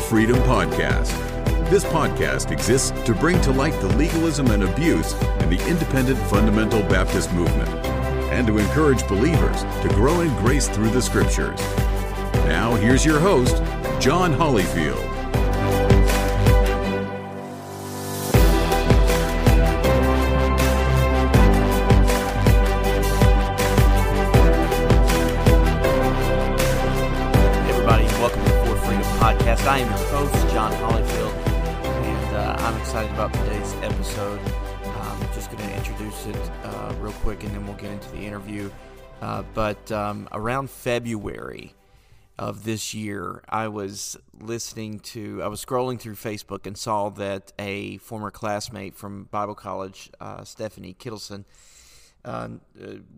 Freedom Podcast. This podcast exists to bring to light the legalism and abuse in the independent fundamental Baptist movement and to encourage believers to grow in grace through the scriptures. Now, here's your host, John Hollyfield. Uh, but um, around February of this year, I was listening to, I was scrolling through Facebook and saw that a former classmate from Bible College, uh, Stephanie Kittleson, uh,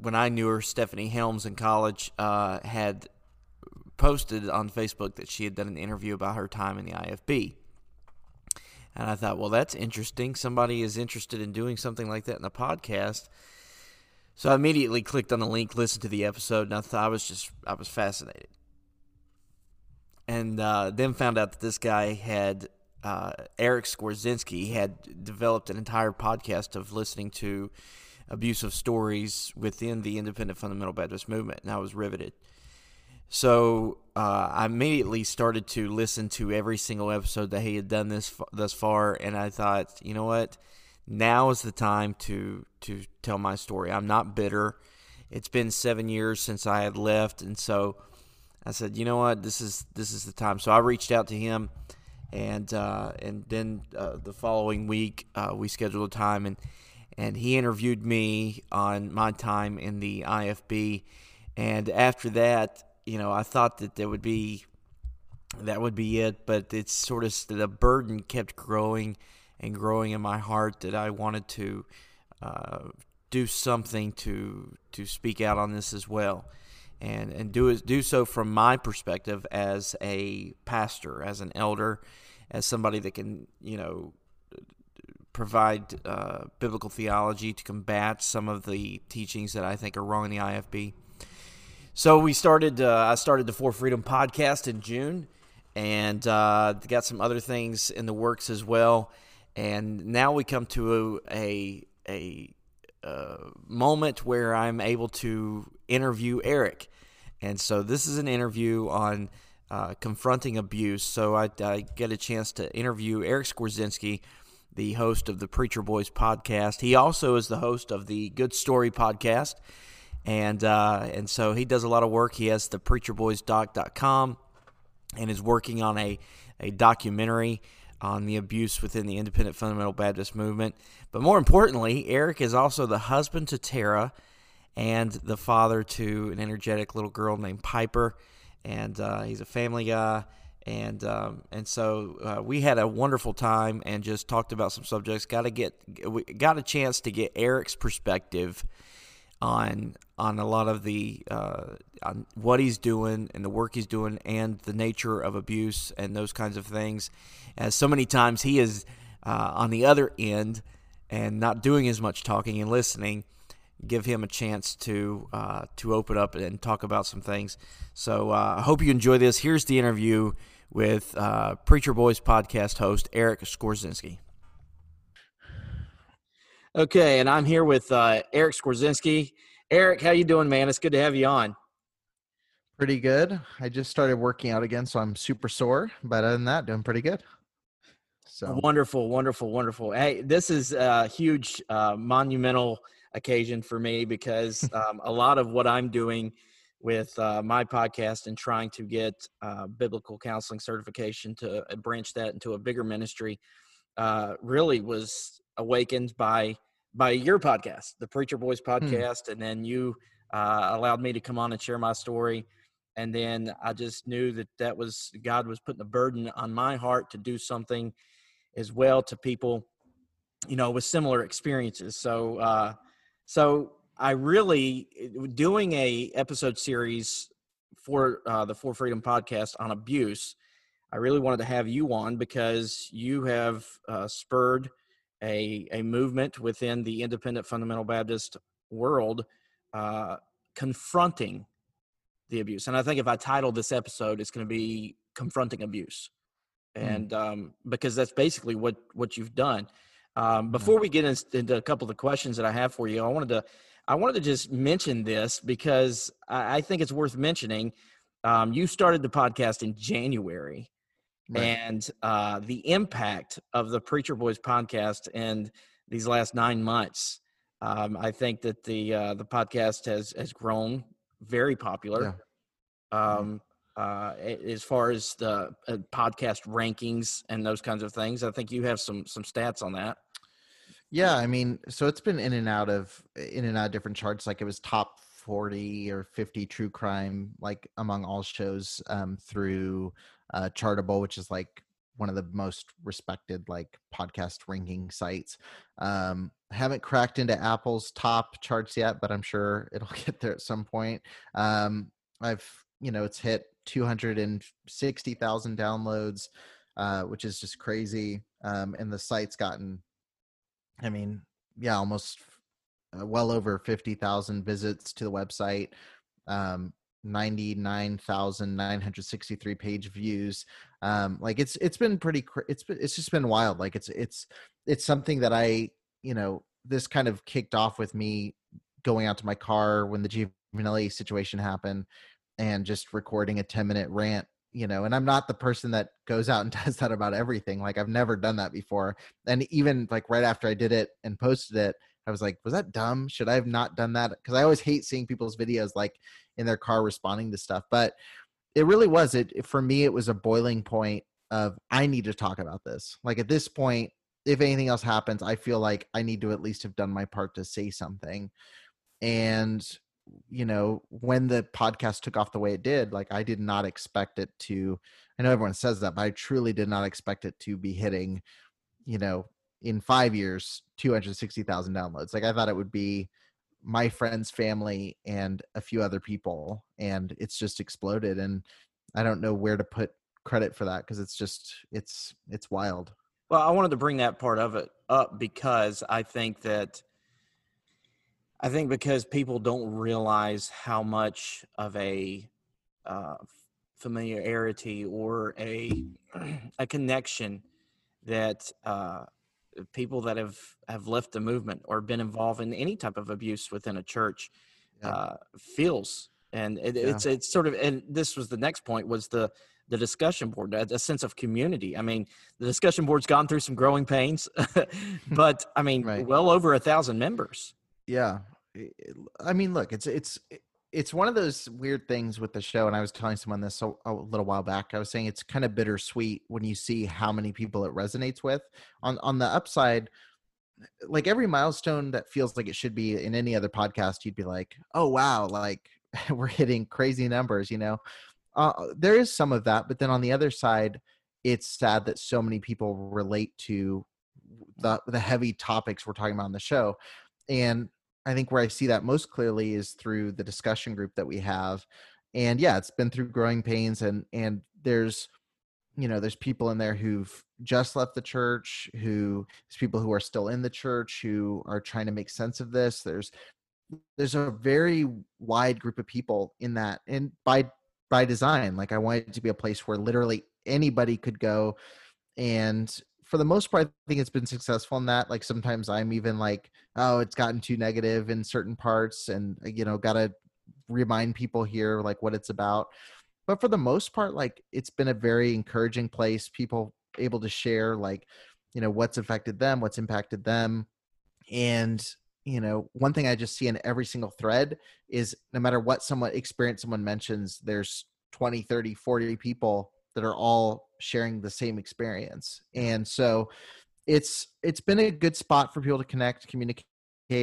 when I knew her, Stephanie Helms in college, uh, had posted on Facebook that she had done an interview about her time in the IFB. And I thought, well, that's interesting. Somebody is interested in doing something like that in a podcast. So I immediately clicked on the link, listened to the episode, and I thought I was just I was fascinated. And uh, then found out that this guy had uh, Eric Skwarczynski had developed an entire podcast of listening to abusive stories within the independent fundamental Baptist movement, and I was riveted. So uh, I immediately started to listen to every single episode that he had done this thus far, and I thought, you know what, now is the time to to tell my story. I'm not bitter. It's been seven years since I had left, and so I said, you know what, this is this is the time. So I reached out to him, and uh, and then uh, the following week uh, we scheduled a time, and and he interviewed me on my time in the IFB, and after that you know, I thought that there would be that would be it, but it's sort of the burden kept growing and growing in my heart that I wanted to uh, do something to to speak out on this as well, and and do it do so from my perspective as a pastor, as an elder, as somebody that can you know provide uh, biblical theology to combat some of the teachings that I think are wrong in the IFB. So we started. Uh, I started the For Freedom podcast in June, and uh, got some other things in the works as well. And now we come to a a, a uh, moment where I'm able to interview Eric, and so this is an interview on uh, confronting abuse. So I, I, get a chance to interview Eric Skwarczynski, the host of the Preacher Boys podcast. He also is the host of the Good Story podcast and uh, and so he does a lot of work. He has the preacherboysdoc.com and is working on a, a documentary on the abuse within the independent fundamental Baptist movement. But more importantly, Eric is also the husband to Tara and the father to an energetic little girl named Piper. And uh, he's a family guy. And um, and so uh, we had a wonderful time and just talked about some subjects. Got to get we got a chance to get Eric's perspective on on a lot of the uh, on what he's doing and the work he's doing and the nature of abuse and those kinds of things. As so many times he is uh, on the other end and not doing as much talking and listening, give him a chance to uh, to open up and talk about some things. So uh, I hope you enjoy this. Here's the interview with uh, Preacher Boys podcast host Eric Skwarczynski. Okay, and I'm here with uh, Eric Skwarczynski. Eric, how you doing, man? It's good to have you on. Pretty good. I just started working out again, so I'm super sore. But other than that, doing pretty good. So wonderful, wonderful, wonderful. Hey, this is a huge, uh, monumental occasion for me because um, a lot of what I'm doing with uh, my podcast and trying to get uh, biblical counseling certification to uh, branch that into a bigger ministry uh, really was awakened by by your podcast, the Preacher Boys hmm. podcast, hmm. and then you uh, allowed me to come on and share my story. And then I just knew that that was God was putting a burden on my heart to do something as well to people, you know, with similar experiences. So, uh, so I really doing a episode series for uh, the For Freedom podcast on abuse. I really wanted to have you on because you have uh, spurred a, a movement within the independent fundamental Baptist world uh, confronting the abuse. And I think if I title this episode, it's going to be confronting abuse, Hmm. and um, because that's basically what what you've done. Um, before we get in- into a couple of the questions that I have for you, I wanted to I wanted to just mention this because I, I think it's worth mentioning. Um, you started the podcast in January, Right. and uh, the impact of the Preacher Boys podcast in these last nine months. Um, I think that the uh, the podcast has has grown very popular. Um, uh, as far as the uh, podcast rankings and those kinds of things, I think you have some some stats on that. Yeah, I mean, so it's been in and out of in and out of different charts. Like it was top forty or fifty true crime, like among all shows um, through uh, Chartable, which is like one of the most respected like podcast ranking sites. Um, haven't cracked into Apple's top charts yet, but I'm sure it'll get there at some point. Um, I've you know it's hit two hundred and sixty thousand downloads, uh, which is just crazy. Um, and the site's gotten I mean, yeah, almost uh, well over 50,000 visits to the website, um, 99,963 page views. Um, like it's, it's been pretty, it's, it's just been wild. Like it's, it's, it's something that I, you know, this kind of kicked off with me going out to my car when the Giovanelli situation happened and just recording a 10 minute rant you know and i'm not the person that goes out and does that about everything like i've never done that before and even like right after i did it and posted it i was like was that dumb? Should i have not done that? Because i always hate seeing people's videos like in their car responding to stuff but it really was it for me it was a boiling point of i need to talk about this. Like at this point if anything else happens i feel like i need to at least have done my part to say something and you know when the podcast took off the way it did like i did not expect it to i know everyone says that but i truly did not expect it to be hitting you know in five years 260000 downloads. Like i thought it would be my friends family and a few other people and it's just exploded and i don't know where to put credit for that because it's just it's it's wild. Well, I wanted to bring that part of it up because I think that I think because people don't realize how much of a uh, familiarity or a a connection that uh, people that have have left the movement or been involved in any type of abuse within a church Yeah. uh, feels, and it, Yeah. it's it's sort of and this was the next point was the the discussion board a, a sense of community. I mean, the discussion board's gone through some growing pains, but I mean, Right. well over a thousand members. yeah I- i mean look it's it's it's one of those weird things with the show and i was telling someone this a, a little while back i was saying it's kind of bittersweet when you see how many people it resonates with. On on the upside like every milestone that feels like it should be in any other podcast you'd be like oh wow like we're hitting crazy numbers you know? Uh, there is some of that but then on the other side it's sad that so many people relate to the the heavy topics we're talking about on the show. And i think where i see that most clearly is through the discussion group that we have and yeah it's been through growing pains and and there's you know there's people in there who've just left the church who there's people who are still in the church who are trying to make sense of this there's there's a very wide group of people in that and by by design like i wanted to be a place where literally anybody could go and for the most part i think it's been successful in that like sometimes i'm even like oh it's gotten too negative in certain parts and uh, you know gotta remind people here like what it's about. But for the most part like it's been a very encouraging place people able to share like you know what's affected them what's impacted them. And you know one thing i just see in every single thread is no matter what someone experience someone mentions there's 20 30 40 people that are all sharing the same experience. And so it's it's been a good spot for people to connect communicate.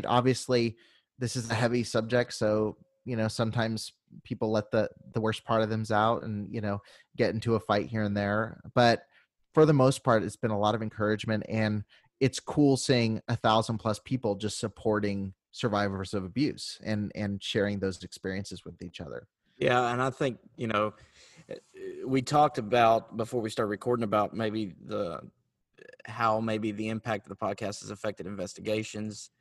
Obviously this is a heavy subject so you know sometimes people let the the worst part of them's out and you know get into a fight here and there. But for the most part it's been a lot of encouragement and it's cool seeing a thousand plus people just supporting survivors of abuse and and sharing those experiences with each other. Yeah, and I think you know we talked about before we start recording about maybe the how maybe the impact of the podcast has affected investigations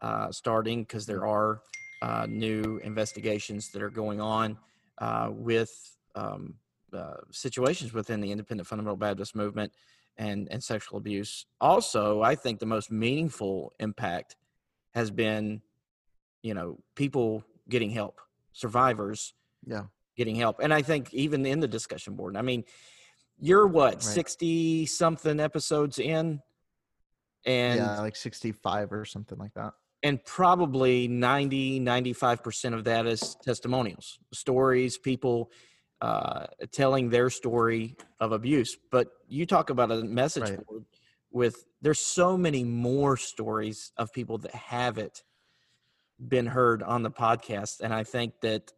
uh, starting because there are uh, new investigations that are going on uh, with um, uh, situations within the independent fundamental Baptist movement and and sexual abuse. Also, I think the most meaningful impact has been, you know, people getting help, survivors, yeah, getting help, and I think even in the discussion board. I mean, you're what sixty right. something episodes in, and yeah, like sixty five or something like that. And probably 90, 95% of that is testimonials, stories, people uh, telling their story of abuse. But you talk about a message right. board with there's so many more stories of people that haven't been heard on the podcast, and I think that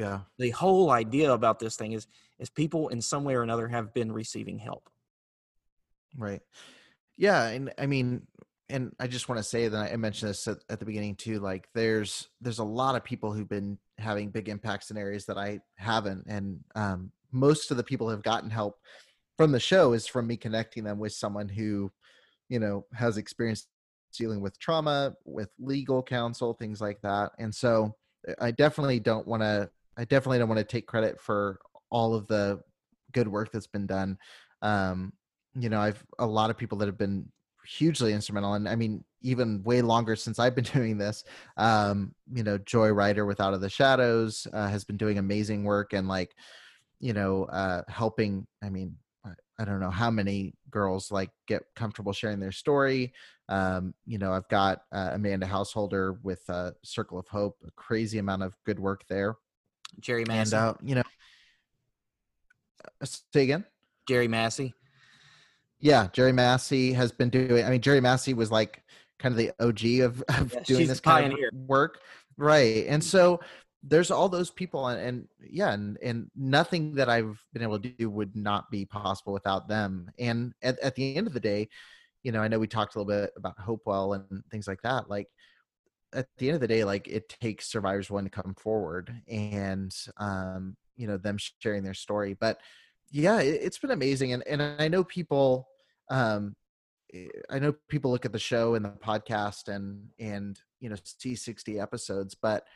yeah, the whole idea about this thing is is people in some way or another have been receiving help. Right. Yeah, and I mean, and I just want to say that I mentioned this at, at, the beginning too. Like, there's there's a lot of people who've been having big impacts in areas that I haven't, and um, most of the people who have gotten help from the show is from me connecting them with someone who, you know, has experience dealing with trauma, with legal counsel, things like that. And so, I definitely don't want to. I definitely don't want to take credit for all of the good work that's been done. Um, you know, I've a lot of people that have been hugely instrumental and i mean even way longer since i've been doing this um you know joy ryder with out of the shadows uh, has been doing amazing work and like you know uh helping i mean I don't know how many girls like get comfortable sharing their story. Um, you know, I've got uh, Amanda Householder with uh, Circle of Hope, a crazy amount of good work there. Jerry Massey. And, uh, you know, uh, say again? Jerry Massey. Yeah, Jerry Massey has been doing. I mean, Jerry Massey was like kind of the OG of, of yeah, doing this kind pioneer. of work, right? And so there's all those people, and, and yeah, and and nothing that I've been able to do would not be possible without them. And at, at the end of the day, you know, I know we talked a little bit about Hopewell and things like that. Like at the end of the day, like it takes survivors one to come forward, and um, you know, them sharing their story, but yeah it, has been amazing and and i know people um eh, i know people look at the show and the podcast and and you know see 60 episodes but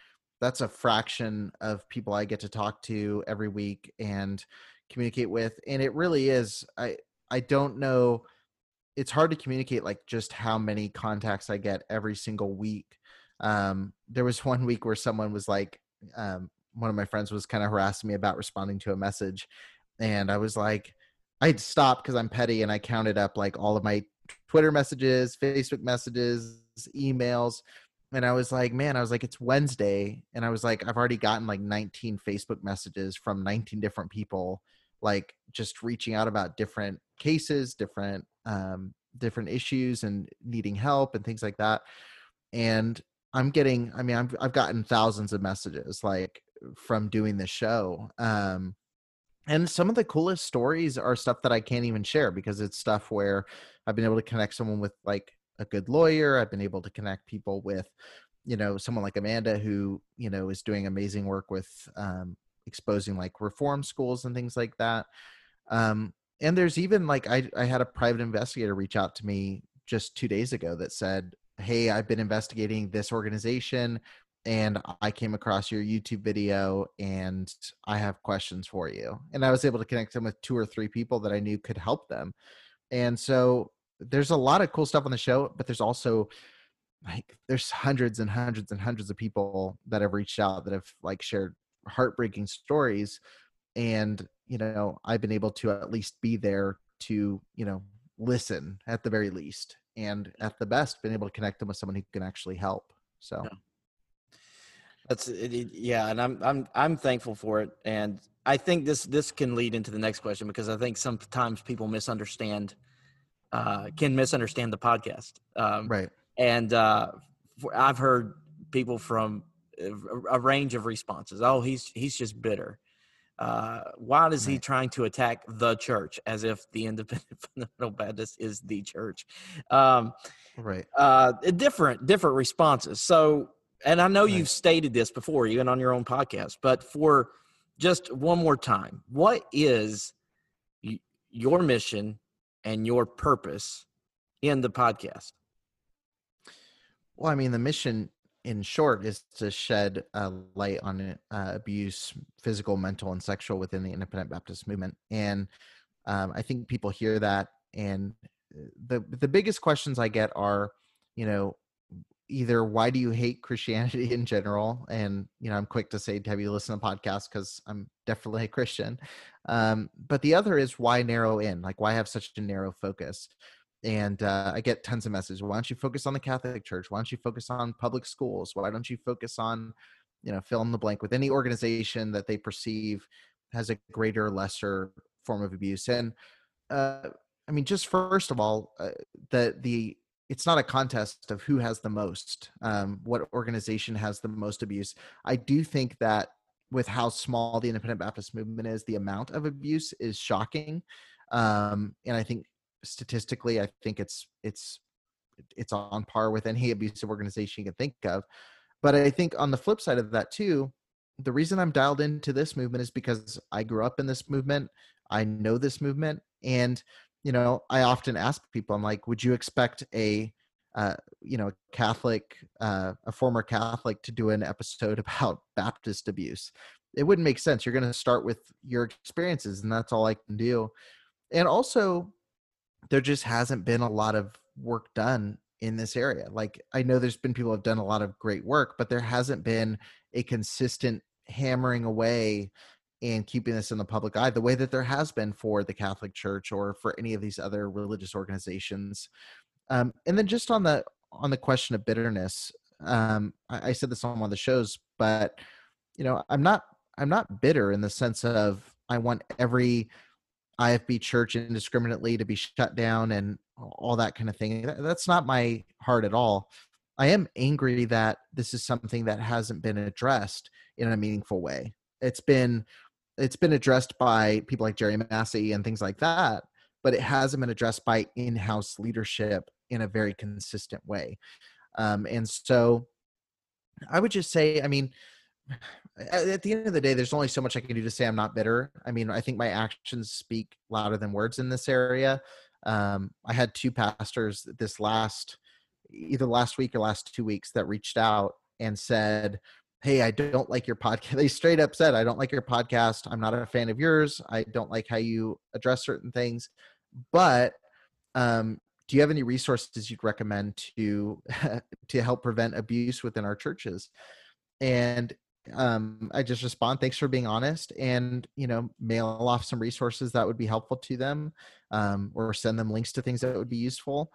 that's a fraction of people i get to talk to every week and communicate with and it really is i i don't know it's hard to communicate like just how many contacts i get every single week um there was one week where someone was like um one of my friends was kind of harassing me about responding to a message and I was like, I stopped because I'm petty and I counted up like all of my Twitter messages, Facebook messages, emails. And I was like, man, I was like, it's Wednesday. And I was like, I've already gotten like 19 Facebook messages from 19 different people, like just reaching out about different cases, different, um, different issues and needing help and things like that. And I'm getting, I mean, I've, I've gotten thousands of messages like from doing the show. Um, and some of the coolest stories are stuff that I can't even share because it's stuff where I've been able to connect someone with like a good lawyer. I've been able to connect people with, you know, someone like Amanda who, you know, is doing amazing work with um, exposing like reform schools and things like that. Um, and there's even like I, I had a private investigator reach out to me just two days ago that said, Hey, I've been investigating this organization and I came across your YouTube video and I have questions for you. And I was able to connect them with two or three people that I knew could help them. And so there's a lot of cool stuff on the show, but there's also like there's hundreds and hundreds and hundreds of people that have reached out that have like shared heartbreaking stories and you know I've been able to at least be there to, you know, listen at the very least and at the best been able to connect them with someone who can actually help. So yeah. That's it, yeah, and I'm I'm I'm thankful for it, and I think this this can lead into the next question because I think sometimes people misunderstand, uh, can misunderstand the podcast, um, right? And uh, I've heard people from a range of responses. Oh, he's he's just bitter. Uh, why is he trying to attack the church as if the independent fundamental Baptist is the church? Um, right. Uh, different different responses. So and I know right. you've stated this before, even on your own podcast, but for just one more time, what is your mission and your purpose in the podcast? Well, I mean, the mission in short, is to shed a light on uh, abuse, physical, mental, and sexual within the Independent Baptist movement. And um, I think people hear that, and uh, the the biggest questions I get are, you know, either why do you hate Christianity in general? And you know, I'm quick to say, have you listened to podcasts? Because I'm definitely a Christian. Um, but the other is why narrow in? Like, why have such a narrow focus? And uh, I get tons of messages. Why don't you focus on the Catholic Church? Why don't you focus on public schools? Why don't you focus on, you know, fill in the blank with any organization that they perceive has a greater, lesser form of abuse? And uh, I mean, just first of all, uh, the the it's not a contest of who has the most, um, what organization has the most abuse. I do think that with how small the independent Baptist movement is, the amount of abuse is shocking. Um, and I think statistically, I think it's it's it's on par with any abusive organization you can think of. But I think on the flip side of that too, the reason I'm dialed into this movement is because I grew up in this movement. I know this movement, and you know, I often ask people, I'm like, would you expect a, uh, you know, Catholic, uh, a former Catholic to do an episode about Baptist abuse? It wouldn't make sense. You're going to start with your experiences, and that's all I can do. And also, there just hasn't been a lot of work done in this area. Like, I know there's been people have done a lot of great work, but there hasn't been a consistent hammering away and keeping this in the public eye the way that there has been for the Catholic Church or for any of these other religious organizations. Um, and then just on the on the question of bitterness, um, I, I said this on one of the shows, but you know, I'm not I'm not bitter in the sense of I want every IFB church indiscriminately to be shut down and all that kind of thing. That's not my heart at all. I am angry that this is something that hasn't been addressed in a meaningful way. It's been it's been addressed by people like Jerry Massey and things like that, but it hasn't been addressed by in-house leadership in a very consistent way. Um, and so I would just say, I mean, at the end of the day, there's only so much I can do to say I'm not bitter. I mean, I think my actions speak louder than words in this area. Um, I had two pastors this last, either last week or last two weeks, that reached out and said, hey i don't like your podcast they straight up said i don't like your podcast i'm not a fan of yours i don't like how you address certain things but um, do you have any resources you'd recommend to to help prevent abuse within our churches and um, i just respond thanks for being honest and you know mail off some resources that would be helpful to them um, or send them links to things that would be useful.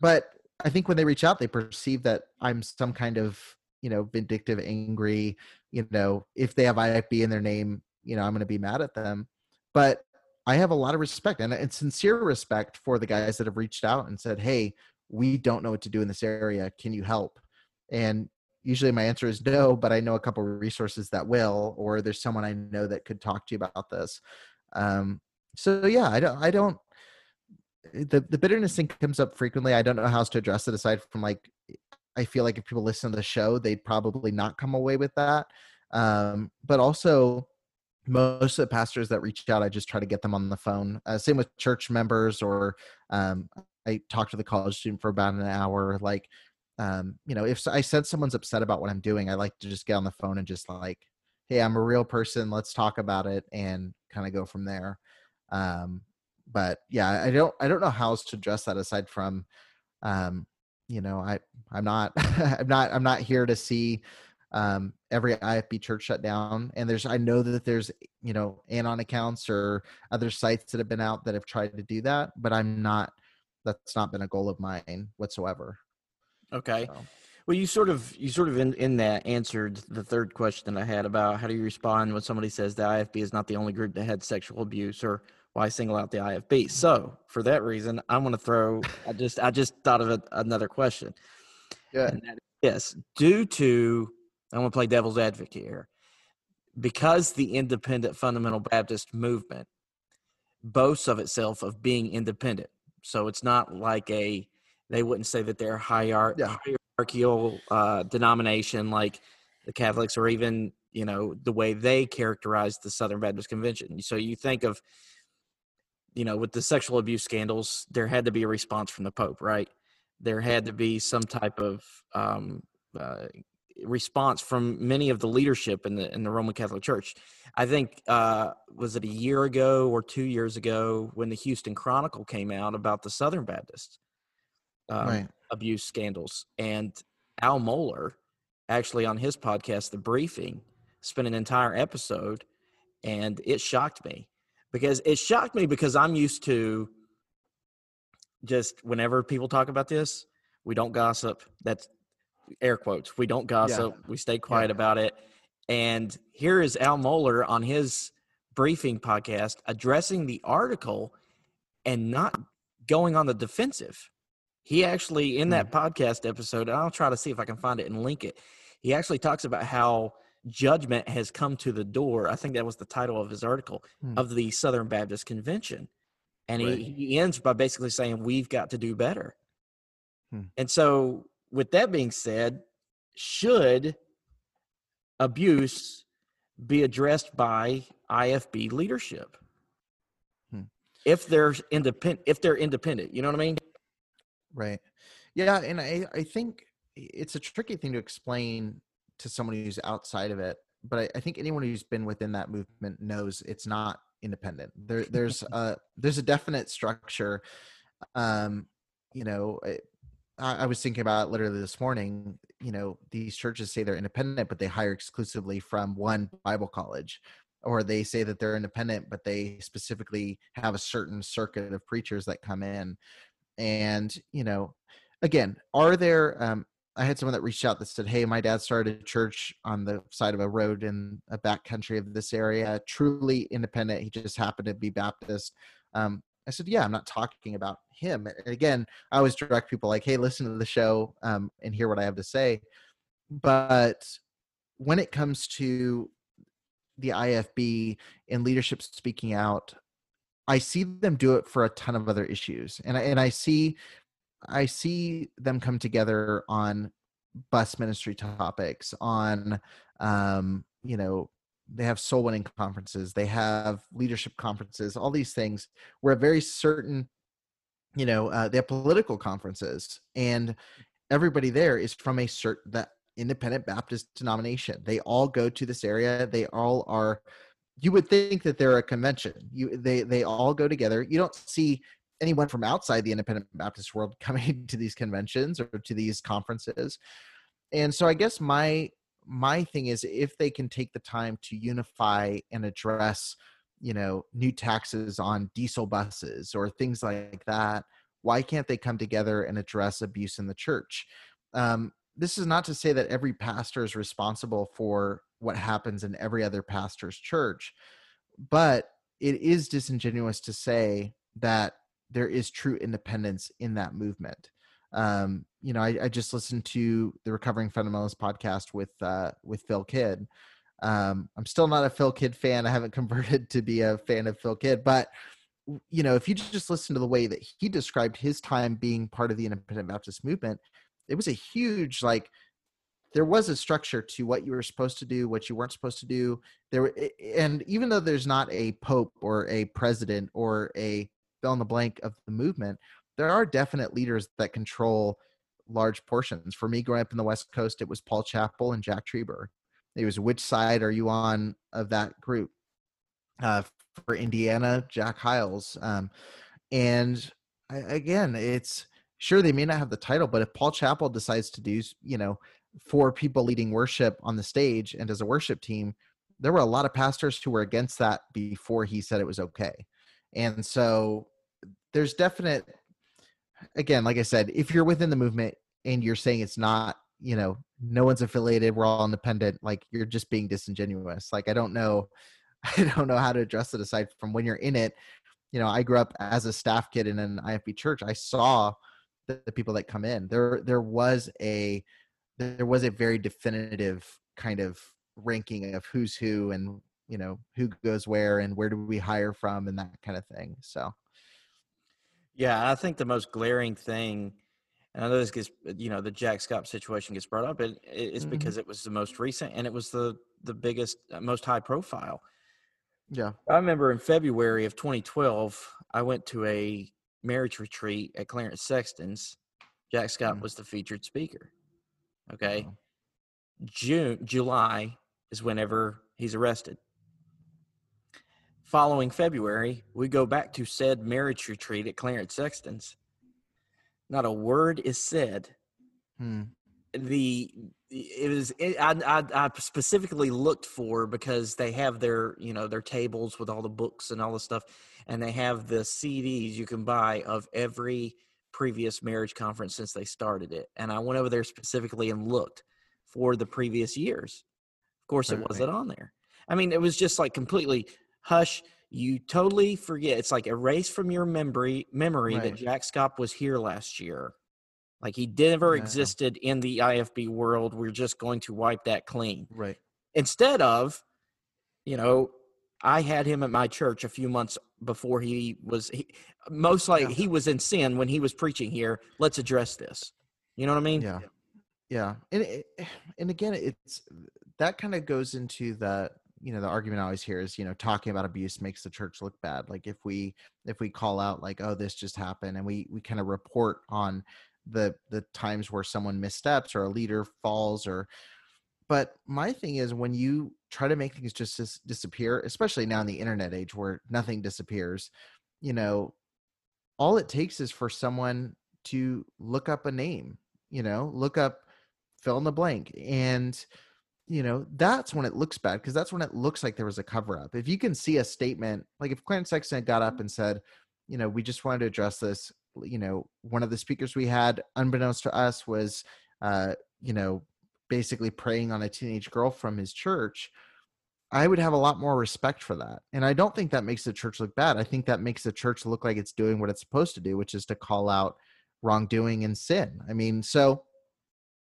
But i think when they reach out they perceive that i'm some kind of you know vindictive angry you know if they have ifb in their name you know i'm going to be mad at them. But i have a lot of respect and, and sincere respect for the guys that have reached out and said hey we don't know what to do in this area. Can you help? And usually my answer is no but i know a couple of resources that will or there's someone i know that could talk to you about this um, so yeah i don't i don't the, the bitterness thing comes up frequently i don't know how else to address it aside from like I feel like if people listen to the show, they'd probably not come away with that. Um, but also, most of the pastors that reach out, I just try to get them on the phone. Uh, same with church members, or um, I talk to the college student for about an hour. Like, um, you know, if I said someone's upset about what I'm doing, I like to just get on the phone and just like, hey, I'm a real person. Let's talk about it and kind of go from there. Um, but yeah, I don't, I don't know how else to address that aside from, um, you know, I I'm not I'm not I'm not here to see um, every IFB church shut down. And there's I know that there's you know anon accounts or other sites that have been out that have tried to do that, but I'm not. That's not been a goal of mine whatsoever. Okay. So. Well, you sort of you sort of in, in that answered the third question I had about how do you respond when somebody says the IFB is not the only group that had sexual abuse or why single out the IFB? Mm-hmm. So for that reason, I'm going to throw. I just I just thought of a, another question. Yeah. Yes, due to I'm going to play devil's advocate here, because the independent fundamental Baptist movement boasts of itself of being independent. So it's not like a they wouldn't say that they're hierarch- yeah. hierarchical uh, denomination like the Catholics or even you know the way they characterize the Southern Baptist Convention. So you think of you know, with the sexual abuse scandals, there had to be a response from the Pope, right? There had to be some type of um, uh, response from many of the leadership in the in the Roman Catholic Church. I think uh, was it a year ago or two years ago when the Houston Chronicle came out about the Southern Baptist um, Right. abuse scandals, and Al Mohler actually on his podcast, The Briefing, spent an entire episode, and it shocked me because it shocked me because I'm used to just whenever people talk about this, we don't gossip. That's air quotes. We don't gossip. We stay quiet about it. And here is Al Mohler on his briefing podcast addressing the article and not going on the defensive. He actually, in that podcast episode, and I'll try to see if I can find it and link it. He actually talks about how judgment has come to the door. I think that was the title of his article Hmm. of the Southern Baptist Convention. And Right. he, he ends by basically saying, We've got to do better. Hmm. And so, with that being said, should abuse be addressed by IFB leadership? Hmm. If they're independent, if they're independent, you know what I mean? Right. Yeah, and I I think it's a tricky thing to explain to someone who's outside of it. But I, I think anyone who's been within that movement knows it's not independent. There there's a there's a definite structure. Um, you know, I, I was thinking about literally this morning. You know, these churches say they're independent, but they hire exclusively from one Bible college, or they say that they're independent, but they specifically have a certain circuit of preachers that come in and you know again are there um i had someone that reached out that said hey my dad started a church on the side of a road in a back country of this area truly independent he just happened to be baptist. Um i said yeah i'm not talking about him. And again i always direct people like hey listen to the show um and hear what i have to say. But when it comes to the ifb and leadership speaking out I see them do it for a ton of other issues, and I, and I see I see them come together on bus ministry topics, on um, you know they have soul winning conferences, they have leadership conferences, all these things where a very certain you know uh, they have political conferences, and everybody there is from a certain that independent Baptist denomination. They all go to this area. They all are you would think that they're a convention. You they they all go together. You don't see anyone from outside the independent Baptist world coming to these conventions or to these conferences. And so I guess my my thing is if they can take the time to unify and address, you know, new taxes on diesel buses or things like that, why can't they come together and address abuse in the church? Um, this is not to say that every pastor is responsible for what happens in every other pastor's church, but it is disingenuous to say that there is true independence in that movement. Um, you know, I, I just listened to the Recovering Fundamentalist podcast with uh, with Phil Kidd. Um, I'm still not a Phil Kidd fan. I haven't converted to be a fan of Phil Kidd, but you know, if you just listen to the way that he described his time being part of the independent Baptist movement, it was a huge like there was a structure to what you were supposed to do, what you weren't supposed to do. There were, and even though there's not a pope or a president or a fill in the blank of the movement, there are definite leaders that control large portions. For me, growing up in the West Coast, it was Paul Chappell and Jack Trieber. It was which side are you on of that group? Uh, for Indiana, Jack Hyles, um, and I, again, it's sure they may not have the title, but if Paul Chappell decides to do, you know, four people leading worship on the stage and as a worship team, there were a lot of pastors who were against that before he said it was okay. And so there's definite again, like I said, if you're within the movement and you're saying it's not, you know, no one's affiliated, we're all independent, like you're just being disingenuous. Like I don't know I don't know how to address it aside from when you're in it. You know, I grew up as a staff kid in an IFB church. I saw the, the people that come in. There there was a there was a very definitive kind of ranking of who's who and you know who goes where and where do we hire from and that kind of thing so Yeah, I think the most glaring thing, and I know this gets, you know, the Jack Scott situation gets brought up, it, it's Mhm. because it was the most recent and it was the the biggest, uh, most high profile. yeah I remember in February of 2012, I went to a marriage retreat at Clarence Sexton's. Jack Scott Mm. was the featured speaker. Okay. Wow. June, July is whenever he's arrested. Following February, we go back to said marriage retreat at Clarence Sexton's. Not a word is said. Hmm. The it was it, I, I I specifically looked for because they have their you know their tables with all the books and all the stuff, and they have the CDs you can buy of every previous marriage conference since they started it. And I went over there specifically and looked for the previous years. Of course, it wasn't on there. I mean, it was just like completely hush. You totally forget. It's like erased from your memory memory Right. that Jack Scott was here last year. Like he never Yeah. existed in the IFB world. We're just going to wipe that clean. Right. Instead of, you know, I had him at my church a few months before he was he, most like Yeah. he was in sin when he was preaching here. Let's address this. You know what I mean? Yeah. Yeah. And it, and again, it's that kind of goes into the you know the argument I always hear is you know talking about abuse makes the church look bad. Like if we if we call out like oh this just happened and we we kind of report on the the times where someone missteps or a leader falls or but my thing is when you try to make things just dis- disappear especially now in the internet age where nothing disappears you know all it takes is for someone to look up a name you know look up fill in the blank and you know that's when it looks bad because that's when it looks like there was a cover up if you can see a statement like if clarence sexton got up mm-hmm. and said you know we just wanted to address this you know one of the speakers we had unbeknownst to us was uh you know basically preying on a teenage girl from his church i would have a lot more respect for that. And i don't think that makes the church look bad. I think that makes the church look like it's doing what it's supposed to do which is to call out wrongdoing and sin. I mean so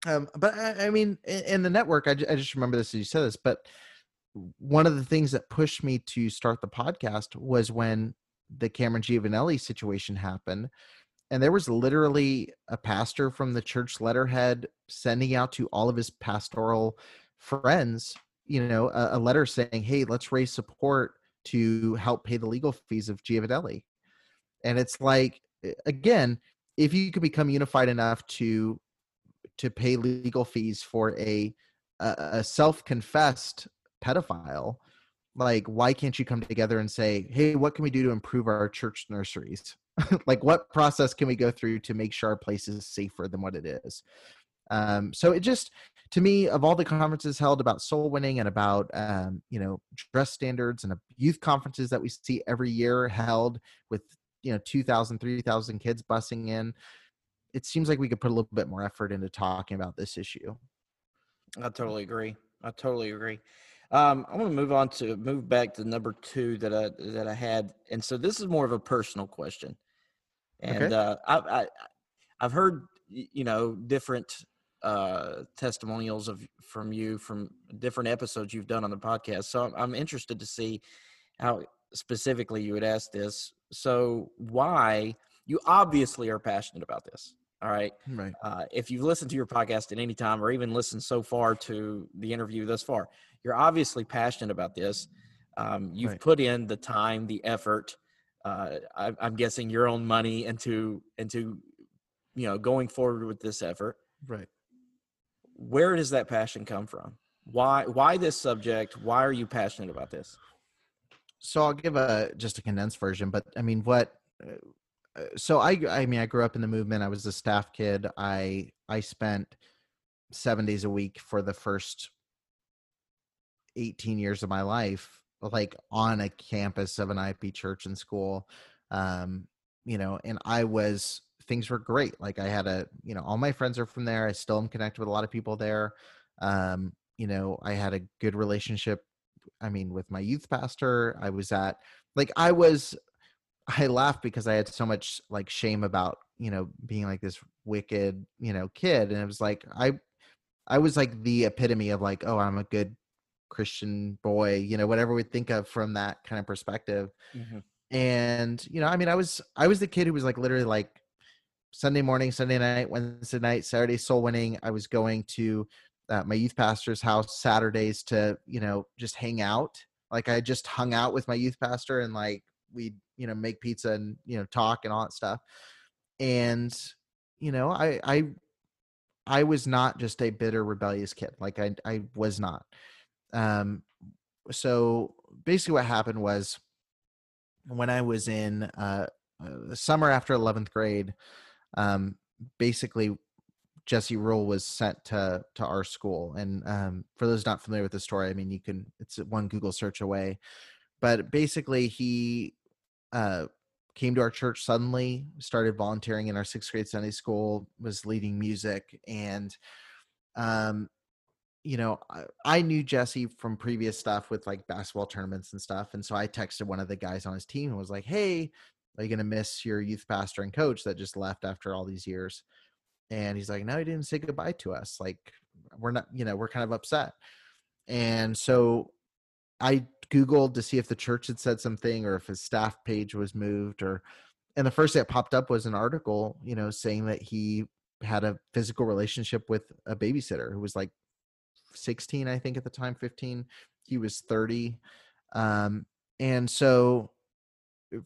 um but i, I mean in, in the network I, I just remember this as you said this but one of the things that pushed me to start the podcast was when the cameron giovanelli situation happened and there was literally a pastor from the church letterhead sending out to all of his pastoral friends you know a, a letter saying hey let's raise support to help pay the legal fees of giovanelli. And it's like again if you could become unified enough to to pay legal fees for a a, self-confessed pedophile like why can't you come together and say hey what can we do to improve our church nurseries like what process can we go through to make sure our place is safer than what it is um, so it just to me of all the conferences held about soul winning and about um, you know dress standards and youth conferences that we see every year held with you know 2000 3000 kids bussing in it seems like we could put a little bit more effort into talking about this issue I totally agree. I totally agree. Um, I want to move on to move back to number two that I that I had, and so this is more of a personal question, and Okay. uh, I, I I've heard you know different uh, testimonials of from you from different episodes you've done on the podcast. So I'm, I'm interested to see how specifically you would ask this. So why you obviously are passionate about this? All right right uh, if you've listened to your podcast at any time or even listened so far to the interview thus far, you're obviously passionate about this. Um, you've Right. put in the time, the effort. Uh, I, I'm guessing your own money into into you know going forward with this effort. right Where does that passion come from? Why why this subject? Why are you passionate about this? so i'll give a just a condensed version but i mean what uh, so i i mean i grew up in the movement i was a staff kid i i spent seven days a week for the first 18 years of my life like on a campus of an IFB church and school um you know and i was things were great like i had a you know all my friends are from there i still am connected with a lot of people there um you know i had a good relationship I mean, with my youth pastor, I was at like I was I laughed because I had so much like shame about, you know, being like this wicked, you know, kid. And it was like I I was like the epitome of like, oh, I'm a good Christian boy, you know, whatever we think of from that kind of perspective. And, you know, I mean, I was I was the kid who was like literally like Sunday morning, Sunday night, Wednesday night, Saturday soul winning. I was going to uh, my youth pastor's house Saturdays to, you know, just hang out. Like I just hung out with my youth pastor and like we'd, you know, make pizza and, you know, talk and all that stuff. And, you know, I, I, I was not just a bitter, rebellious kid. Like I, I was not. Um, so basically, what happened was when I was in uh, uh the summer after 11th grade, um, basically Jesse Rule was sent to to our school. And um, for those not familiar with the story, I mean, you can it's one Google search away. But basically, he uh, came to our church suddenly, started volunteering in our sixth grade Sunday school, was leading music, and um, you know, I, I, knew Jesse from previous stuff with like basketball tournaments and stuff, and so I texted one of the guys on his team and was like, "Hey, are you gonna miss your youth pastor and coach that just left after all these years?" And he's like, "No, he didn't say goodbye to us. Like, we're not, you know, we're kind of upset." And so I Googled to see if the church had said something or if his staff page was moved or and the first thing that popped up was an article, you know, saying that he had a physical relationship with a babysitter who was like 16, I think at the time, 15. He was 30. Um, and so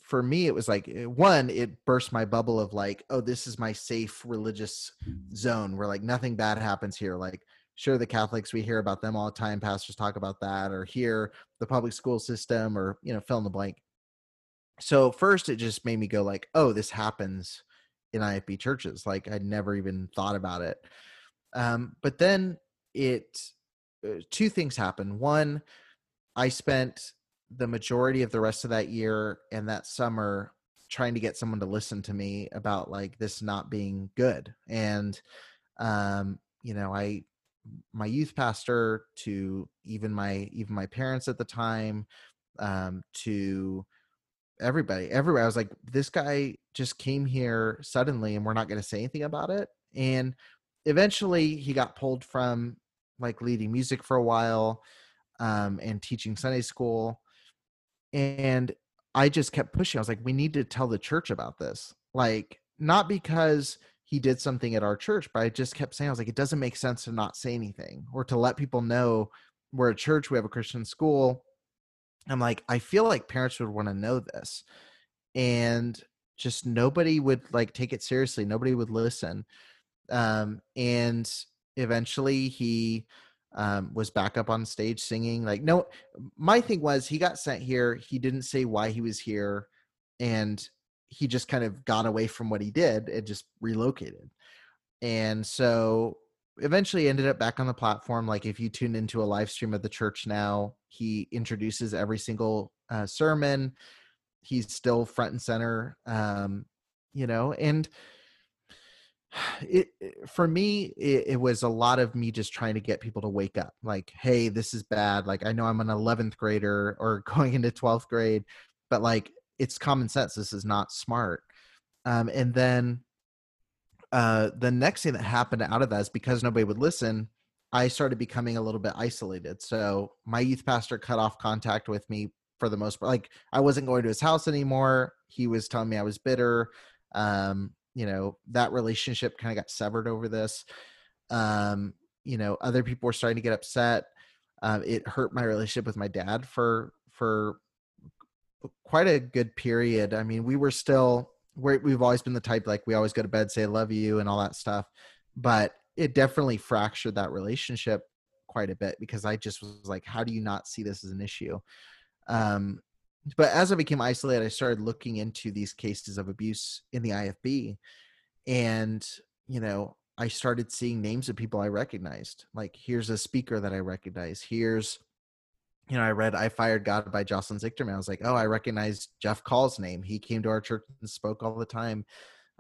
for me, it was like eh, one, it burst my bubble of like, oh, this is my safe religious zone where like nothing bad happens here. Like sure the catholics we hear about them all the time pastors talk about that or hear the public school system or you know fill in the blank so first it just made me go like oh this happens in ifb churches like i'd never even thought about it um, but then it uh, two things happened. One i spent the majority of the rest of that year and that summer trying to get someone to listen to me about like this not being good. And um you know i my youth pastor to even my even my parents at the time um to everybody everywhere. I was like this guy just came here suddenly and we're not going to say anything about it. And eventually he got pulled from like leading music for a while um and teaching sunday school and i just kept pushing i was like we need to tell the church about this like not because he did something at our church, but I just kept saying, I was like, it doesn't make sense to not say anything or to let people know we're a church, we have a Christian school. I'm like, I feel like parents would want to know this. And just nobody would like take it seriously. Nobody would listen. Um, and eventually he um, was back up on stage singing. Like, no, my thing was he got sent here. He didn't say why he was here. And he just kind of got away from what he did and just relocated. And so eventually ended up back on the platform. Like if you tune into a live stream of the church now, he introduces every single uh, sermon. He's still front and center, um, you know, and it, for me it, it, was a lot of me just trying to get people to wake up like hey this is bad like i know i'm an 11th grader or going into 12th grade but like it's common sense. This is not smart. Um, and then uh, the next thing that happened out of that is because nobody would listen, I started becoming a little bit isolated. So my youth pastor cut off contact with me for the most part. Like I wasn't going to his house anymore. He was telling me I was bitter. Um, you know, that relationship kind of got severed over this. Um, you know, other people were starting to get upset. Uh, it hurt my relationship with my dad for for quite a good period. I mean, we were still we we've always been the type like we always go to bed say I love you and all that stuff, but it definitely fractured that relationship quite a bit because I just was like, how do you not see this as an issue? Um, but as I became isolated, I started looking into these cases of abuse in the IFB, and you know, I started seeing names of people I recognized. Like, here's a speaker that I recognize. Here's you know, I read I Fired God by Jocelyn Zichterman. I was like, oh, I recognize Jeff Call's name. He came to our church and spoke all the time.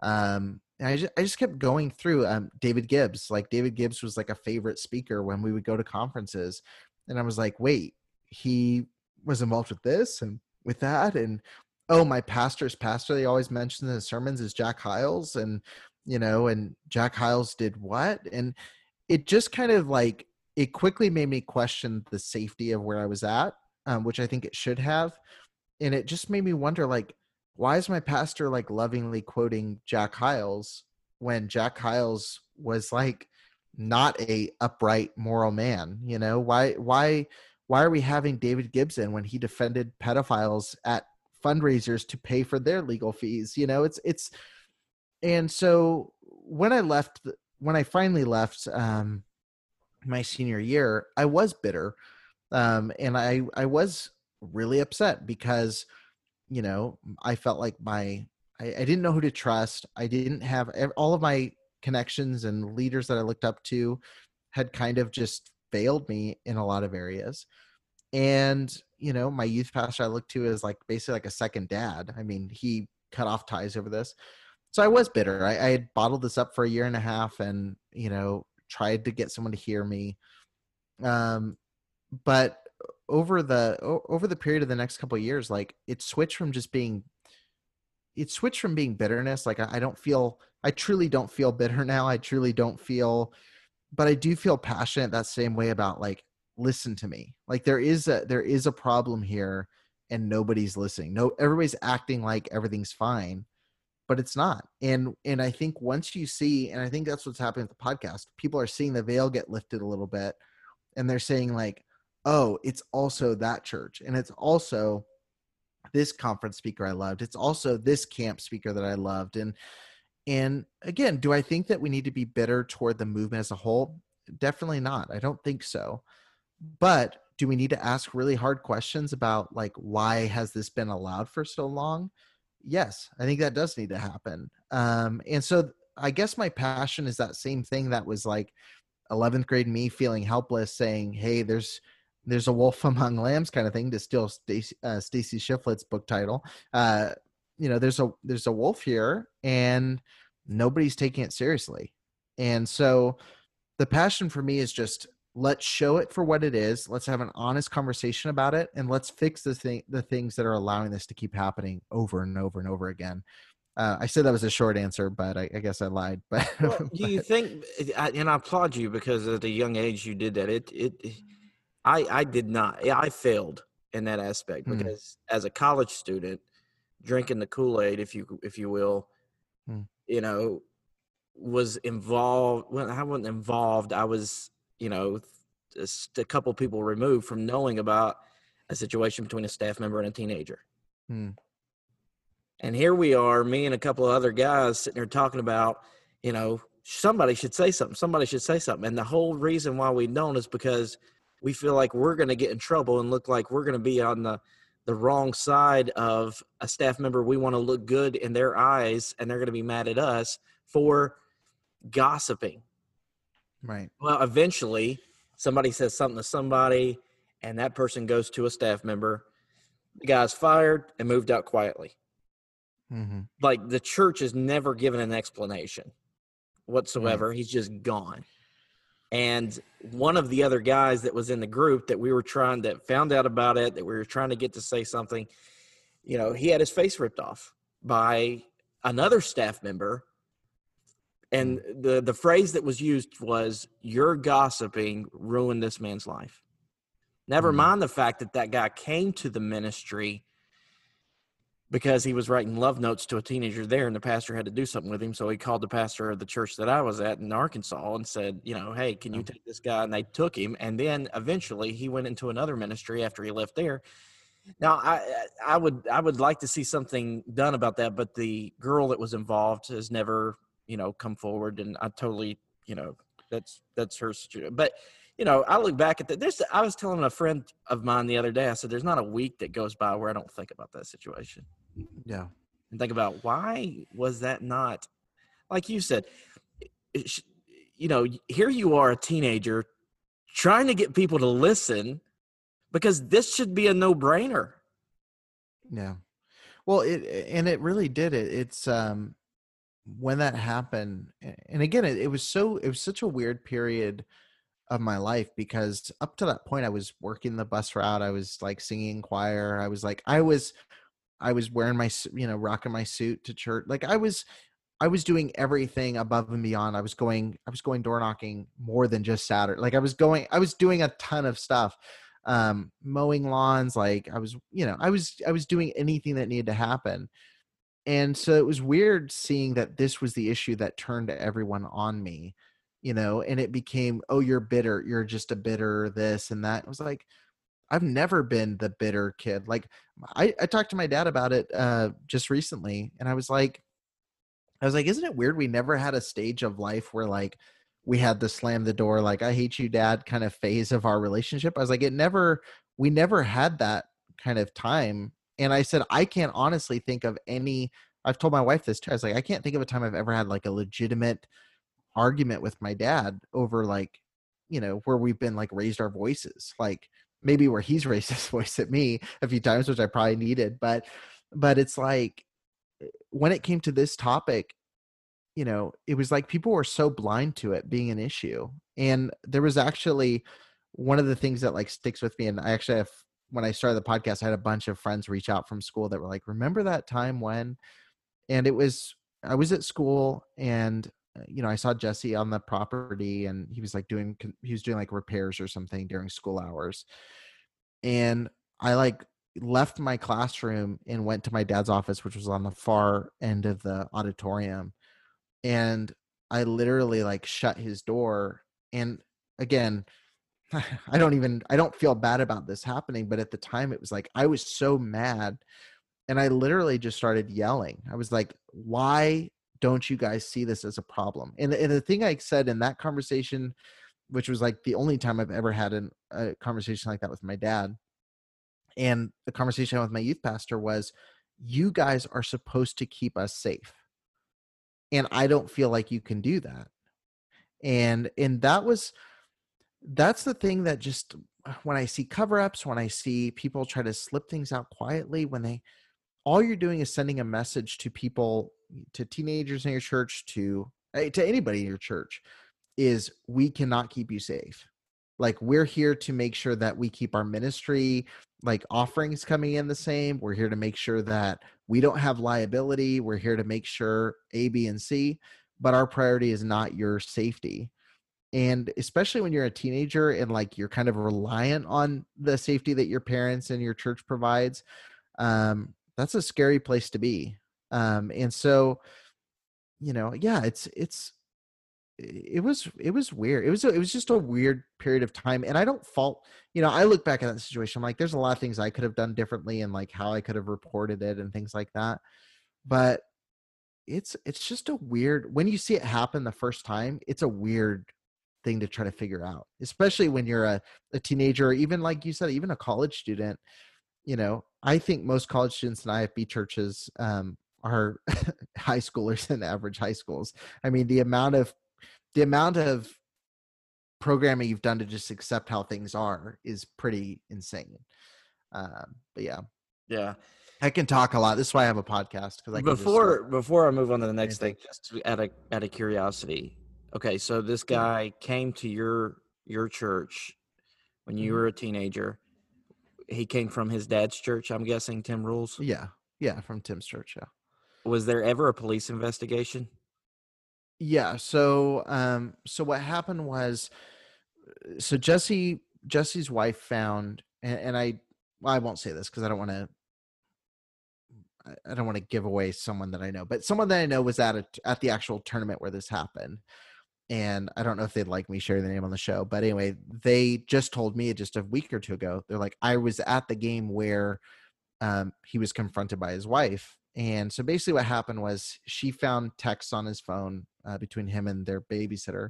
Um, and I just, I just kept going through um, David Gibbs. Like David Gibbs was like a favorite speaker when we would go to conferences. And I was like, wait, he was involved with this and with that. And oh, my pastor's pastor, they always mention in the sermons is Jack Hyles And, you know, and Jack Hyles did what? And it just kind of like it quickly made me question the safety of where I was at, um, which I think it should have. And it just made me wonder, like, why is my pastor like lovingly quoting Jack Hyles when Jack Hyles was like not a upright moral man? You know, why why why are we having David Gibson when he defended pedophiles at fundraisers to pay for their legal fees? You know, it's it's and so when I left when I finally left um, my senior year, I was bitter, um, and I I was really upset because you know I felt like my I, I didn't know who to trust. I didn't have all of my connections and leaders that I looked up to had kind of just failed me in a lot of areas. And, you know, my youth pastor I look to as like basically like a second dad. I mean, he cut off ties over this. So I was bitter. I, I had bottled this up for a year and a half and, you know, tried to get someone to hear me. Um, but over the over the period of the next couple years, like it switched from just being it switched from being bitterness. Like I, I don't feel I truly don't feel bitter now. I truly don't feel but I do feel passionate that same way about like listen to me. Like there is a there is a problem here and nobody's listening. No everybody's acting like everything's fine, but it's not. And and I think once you see and I think that's what's happening with the podcast, people are seeing the veil get lifted a little bit and they're saying like, "Oh, it's also that church and it's also this conference speaker I loved. It's also this camp speaker that I loved." And and again, do I think that we need to be bitter toward the movement as a whole? Definitely not. I don't think so. But do we need to ask really hard questions about like why has this been allowed for so long? Yes, I think that does need to happen. Um, and so I guess my passion is that same thing that was like 11th grade me feeling helpless, saying, "Hey, there's there's a wolf among lambs" kind of thing to steal Stacy uh, book title. Uh, you know there's a there's a wolf here and nobody's taking it seriously and so the passion for me is just let's show it for what it is let's have an honest conversation about it and let's fix the thing the things that are allowing this to keep happening over and over and over again uh, I said that was a short answer, but I, I guess I lied. But well, do you think? And I applaud you because at a young age you did that. It, it, I, I did not. I failed in that aspect hmm. because mm. as a college student, drinking the Kool Aid, if you if you will, hmm. you know, was involved. Well, I wasn't involved. I was, you know, just a couple people removed from knowing about a situation between a staff member and a teenager. Hmm. And here we are, me and a couple of other guys sitting there talking about, you know, somebody should say something. Somebody should say something. And the whole reason why we don't is because we feel like we're going to get in trouble and look like we're going to be on the the wrong side of a staff member. We want to look good in their eyes, and they're going to be mad at us for gossiping. Right. Well, eventually, somebody says something to somebody, and that person goes to a staff member. The guy's fired and moved out quietly. Mm-hmm. Like the church is never given an explanation whatsoever. Right. He's just gone and one of the other guys that was in the group that we were trying that found out about it that we were trying to get to say something you know he had his face ripped off by another staff member and hmm. the the phrase that was used was your gossiping ruined this man's life never mm-hmm. mind the fact that that guy came to the ministry because he was writing love notes to a teenager there and the pastor had to do something with him so he called the pastor of the church that i was at in arkansas and said you know hey can you mm-hmm. take this guy and they took him and then eventually he went into another ministry after he left there now i i would i would like to see something done about that but the girl that was involved has never you know come forward and i totally you know that's that's her but you know, I look back at that. There's, I was telling a friend of mine the other day. I said, "There's not a week that goes by where I don't think about that situation." Yeah, and think about why was that not, like you said, you know, here you are, a teenager, trying to get people to listen, because this should be a no-brainer. Yeah, well, it and it really did it. It's um when that happened, and again, it, it was so it was such a weird period of my life because up to that point I was working the bus route. I was like singing choir. I was like I was I was wearing my you know rocking my suit to church. Like I was I was doing everything above and beyond. I was going I was going door knocking more than just Saturday. Like I was going I was doing a ton of stuff. Um mowing lawns like I was you know I was I was doing anything that needed to happen. And so it was weird seeing that this was the issue that turned everyone on me you know, and it became, oh, you're bitter. You're just a bitter this and that. I was like, I've never been the bitter kid. Like I, I talked to my dad about it uh, just recently, and I was like, I was like, isn't it weird? We never had a stage of life where like we had the slam the door, like I hate you, dad, kind of phase of our relationship. I was like, it never, we never had that kind of time. And I said, I can't honestly think of any. I've told my wife this too. I was like, I can't think of a time I've ever had like a legitimate argument with my dad over like, you know, where we've been like raised our voices, like maybe where he's raised his voice at me a few times, which I probably needed, but, but it's like eh, when it came to this topic, you know, it was like people were so blind to it being an issue. And there was actually one of the things that like sticks with me. And I actually have, when I started the podcast, I had a bunch of friends reach out from school that were like, remember that time when? And it was, I was at school and, Uh, you know, I saw Jesse on the property and he was like doing, he was doing like repairs or something during school hours. And I like left my classroom and went to my dad's office, which was on the far end of the auditorium. And I literally like shut his door. And again, I don't even I don't feel bad about this happening, but at the time it was like I was so mad and I literally just started yelling. I was like, "Why don't you guys see this as a problem?" And, and the thing I said in that conversation, which was like the only time I've ever had an, a conversation like that with my dad, and the conversation with my youth pastor was you guys are supposed to keep us safe and i don't feel like you can do that and and that was that's the thing that just when i see cover ups when i see people try to slip things out quietly when they all you're doing is sending a message to people to teenagers in your church to eh, to anybody in your church is we cannot keep you safe. Like we're here to make sure that we keep our ministry like offerings coming in the same. We're here to make sure that we don't have liability. We're here to make sure a b and c but our priority is not your safety. And especially when you're a teenager and like you're kind of reliant on the safety that your parents and your church provides um that's a scary place to be um and so you know yeah it's it's it was it was weird. It was it was just a weird period of time, and I don't fault. You know, I look back at that situation. I'm like, there's a lot of things I could have done differently, and like how I could have reported it and things like that. But it's it's just a weird when you see it happen the first time. It's a weird thing to try to figure out, especially when you're a, a teenager, or even like you said, even a college student. You know, I think most college students in IFB churches um, are high schoolers in average high schools. I mean, the amount of the amount of programming you've done to just accept how things are is pretty insane. Um, but yeah, yeah, I can talk a lot. This is why I have a podcast because I before before I move on to the next thing, just out of out of curiosity. Okay, so this guy came to your your church when you mm-hmm. were a teenager. He came from his dad's church, I'm guessing. Tim Rules. Yeah, yeah, from Tim's church. Yeah. Was there ever a police investigation? yeah so um so what happened was so jesse jesse's wife found and, and i well, i won't say this because i don't want to i don't want to give away someone that i know but someone that i know was at a, at the actual tournament where this happened and i don't know if they'd like me sharing the name on the show but anyway they just told me just a week or two ago they're like i was at the game where um, he was confronted by his wife and so basically, what happened was she found texts on his phone uh, between him and their babysitter,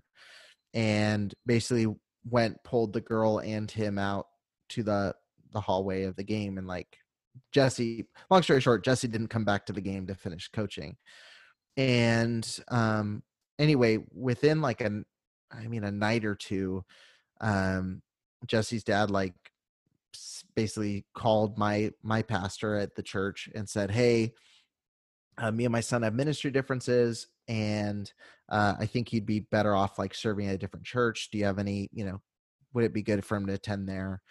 and basically went pulled the girl and him out to the the hallway of the game, and like Jesse. Long story short, Jesse didn't come back to the game to finish coaching, and um, anyway, within like an, I mean, a night or two, um, Jesse's dad like basically called my my pastor at the church and said, "Hey." Uh, me and my son have ministry differences and uh, i think he'd be better off like serving at a different church. Do you have any you know would it be good for him to attend there?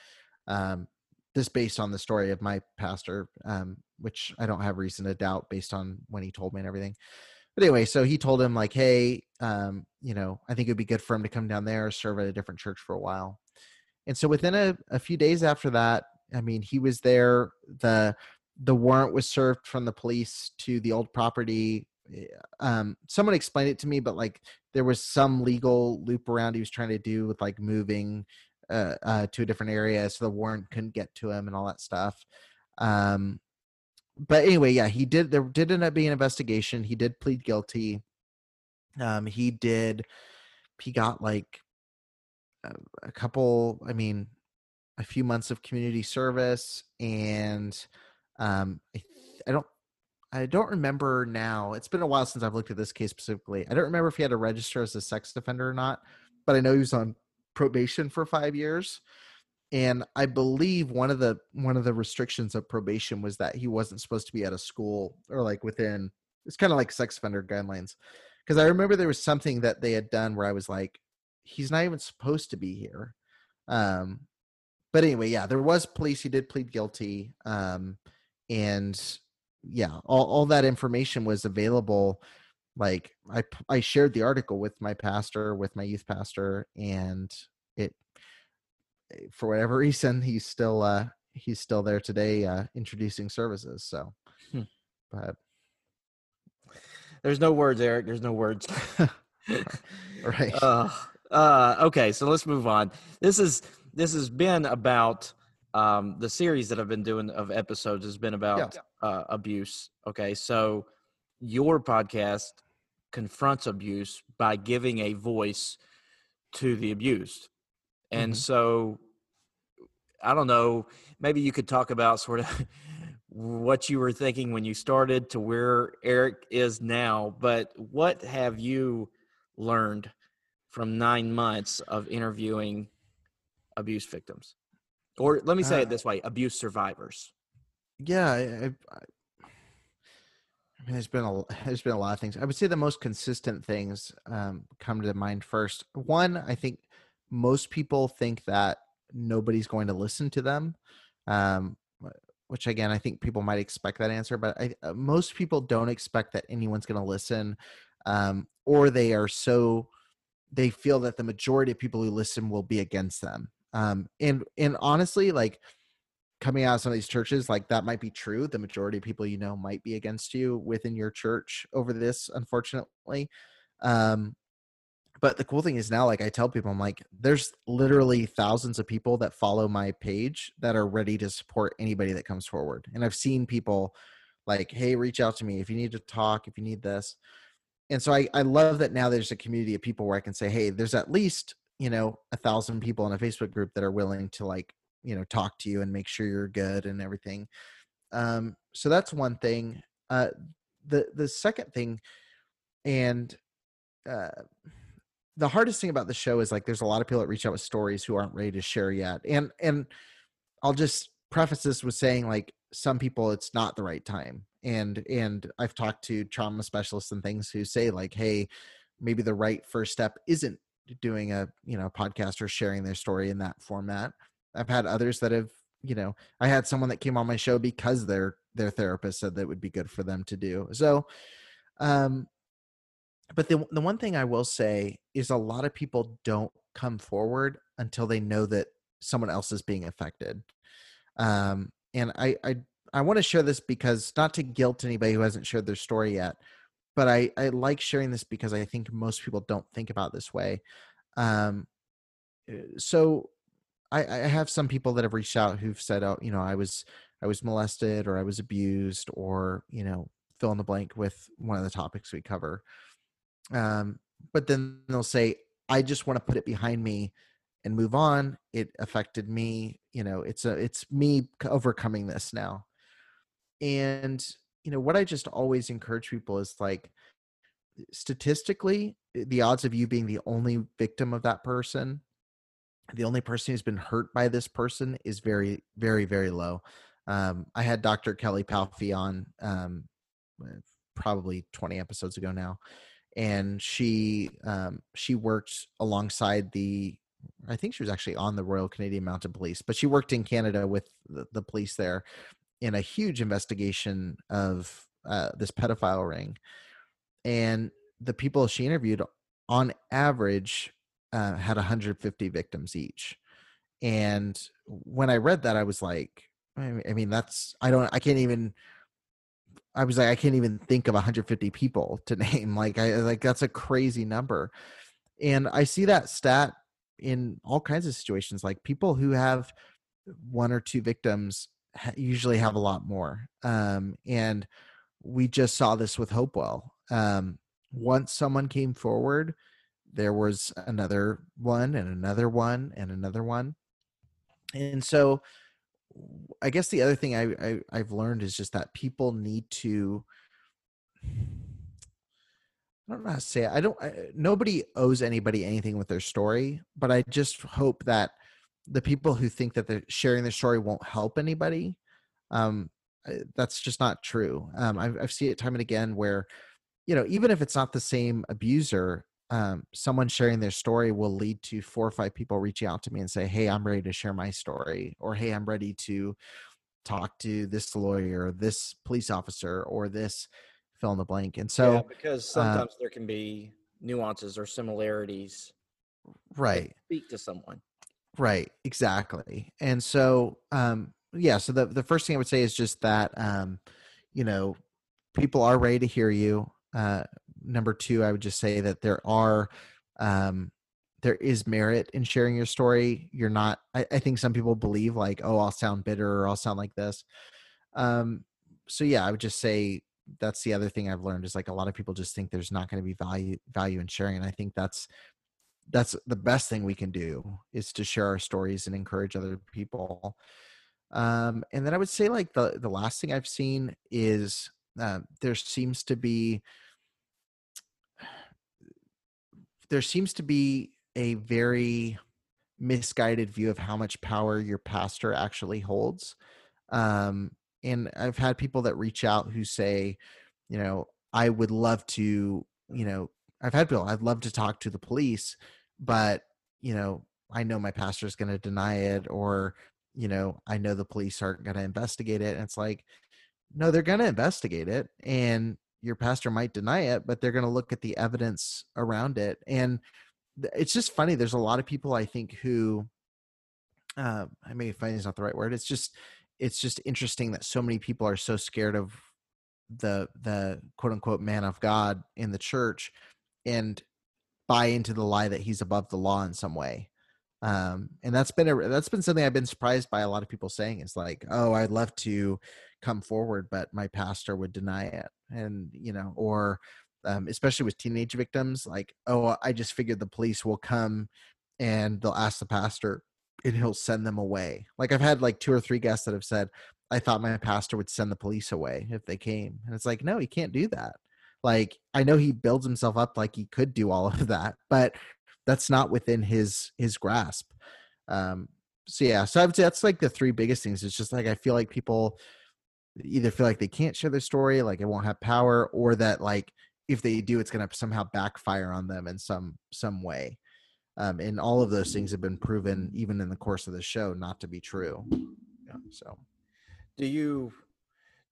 Um, this based on the story of my pastor um, which i don't have reason to doubt based on when he told me and everything. But anyway so he told him like hey um, you know i think it'd be good for him to come down there serve at a different church for a while. And so within a, a few days after that i mean he was there the the warrant was served from the police to the old property eh, um someone explained it to me but like there was some legal loop around he was trying to do with like moving uh, uh to a different area so the warrant couldn't get to him and all that stuff um but anyway, yeah, he did. There did end up being an investigation. He did plead guilty. Um, he did. He got like a, a couple. I mean, a few months of community service, and um, I, I don't. I don't remember now. It's been a while since I've looked at this case specifically. I don't remember if he had to register as a sex offender or not, but I know he was on probation for five years and i believe one of the one of the restrictions of probation was that he wasn't supposed to be at a school or like within it's kind of like sex offender guidelines because i remember there was something that they had done where i was like he's not even supposed to be here um but anyway yeah there was police he did plead guilty um and yeah all, all that information was available like i i shared the article with my pastor with my youth pastor and it Eh, for whatever reason he's still uh he's still there today uh introducing services so hmm. but there's no words eric there's no words. Right. Uh, uh okay so let's move on. This is this has been about um the series that i've been doing of episodes has been about yeah. uh abuse okay so your podcast confronts abuse by giving a voice to the abused and mm-hmm. so I don't know, maybe you could talk about sort of what you were thinking when you started to where Eric is now, but what have you learned from nine months of interviewing abuse victims? Or let me say uh, it this way abuse survivors. Yeah, I, I, I mean, there's been a there's been a lot of things. I would say the most consistent things um, come to mind first. One, I think most people think that nobody's going to listen to them um, which again i think people might expect that answer but I, uh, most people don't expect that anyone's going to listen um, or they are so they feel that the majority of people who listen will be against them um, and and honestly like coming out of some of these churches like that might be true the majority of people you know might be against you within your church over this unfortunately. Um, but the cool thing is now like i tell people i'm like there's literally thousands of people that follow my page that are ready to support anybody that comes forward. And i've seen people like hey reach out to me if you need to talk if you need this. And so i, I love that now there's a community of people where i can say hey there's at least you know a thousand people in a facebook group that are willing to like you know talk to you and make sure you're good and everything. Um so that's one thing. Uh the the second thing and uh the hardest thing about the show is like there's a lot of people that reach out with stories who aren't ready to share yet and and i'll just preface this with saying like some people it's not the right time and and i've talked to trauma specialists and things who say like hey maybe the right first step isn't doing a you know podcast or sharing their story in that format i've had others that have you know i had someone that came on my show because their their therapist said that would be good for them to do so um but the the one thing I will say is a lot of people don't come forward until they know that someone else is being affected. Um, and I I I want to share this because not to guilt anybody who hasn't shared their story yet, but I I like sharing this because I think most people don't think about this way. Um, eh, so I, I have some people that have reached out who've said, oh, you know, I was I was molested or I was abused or you know fill in the blank with one of the topics we cover um, but then they'll say i just want to put it behind me and move on it affected me you know it's a it's me overcoming this now and you know what i just always encourage people is like statistically the odds of you being the only victim of that person the only person who's been hurt by this person is very very very low. Um, i had dr kelly palfy on um, probably 20 episodes ago now and she um, she worked alongside the I think she was actually on the Royal Canadian Mounted Police, but she worked in Canada with the, the police there in a huge investigation of uh, this pedophile ring. And the people she interviewed, on average, uh, had 150 victims each. And when I read that, I was like, I mean, that's I don't I can't even I was like, I can't even think of 150 people to name. Like, I like that's a crazy number, and I see that stat in all kinds of situations. Like people who have one or two victims usually have a lot more. Um, and we just saw this with Hopewell. Um, once someone came forward, there was another one and another one and another one. And so I guess the other thing I, I I've learned is just that people need to I don't know how to say it. I don't. I, nobody owes anybody anything with their story, but I just hope that the people who think that they're sharing their story won't help anybody, um, that's just not true. Um, I've, I've seen it time and again where, you know, even if it's not the same abuser, um, someone sharing their story will lead to four or five people reaching out to me and say, "Hey, I'm ready to share my story," or "Hey, I'm ready to talk to this lawyer, this police officer, or this." fill in the blank. And so yeah, because uh sometimes uh, there can be nuances or similarities right speak to someone right exactly and so um yeah so the, the first thing i would say is just that um you know people are ready to hear you uh number two i would just say that there are um there is merit in sharing your story you're not I, I think some people believe like oh i'll sound bitter or i'll sound like this um so yeah i would just say that's the other thing I've learned is like a lot of people just think there's not going to be value value in sharing, and I think that's that's the best thing we can do is to share our stories and encourage other people. Um, and then I would say like the the last thing I've seen is uh, there seems to be there seems to be a very misguided view of how much power your pastor actually holds. Um, and I've had people that reach out who say, you know, I would love to, you know, I've had people, I'd love to talk to the police, but, you know, I know my pastor is going to deny it, or, you know, I know the police aren't going to investigate it. And it's like, no, they're going to investigate it. And your pastor might deny it, but they're going to look at the evidence around it. And it's just funny. There's a lot of people I think who, uh, I may find is not the right word. It's just, it's just interesting that so many people are so scared of the the quote unquote man of God in the church and buy into the lie that he's above the law in some way. Um, and that's been a that's been something I've been surprised by a lot of people saying. It's like, oh, I'd love to come forward, but my pastor would deny it, and you know, or um, especially with teenage victims, like, oh, I just figured the police will come and they'll ask the pastor and he'll send them away. Like I've had like two or three guests that have said, I thought my pastor would send the police away if they came. And it's like, no, he can't do that. Like I know he builds himself up like he could do all of that, but that's not within his his grasp. Um so yeah, so I would say that's like the three biggest things. It's just like I feel like people either feel like they can't share their story, like it won't have power, or that like if they do, it's gonna somehow backfire on them in some some way. Um, and all of those things have been proven, even in the course of the show, not to be true. Yeah, so, do you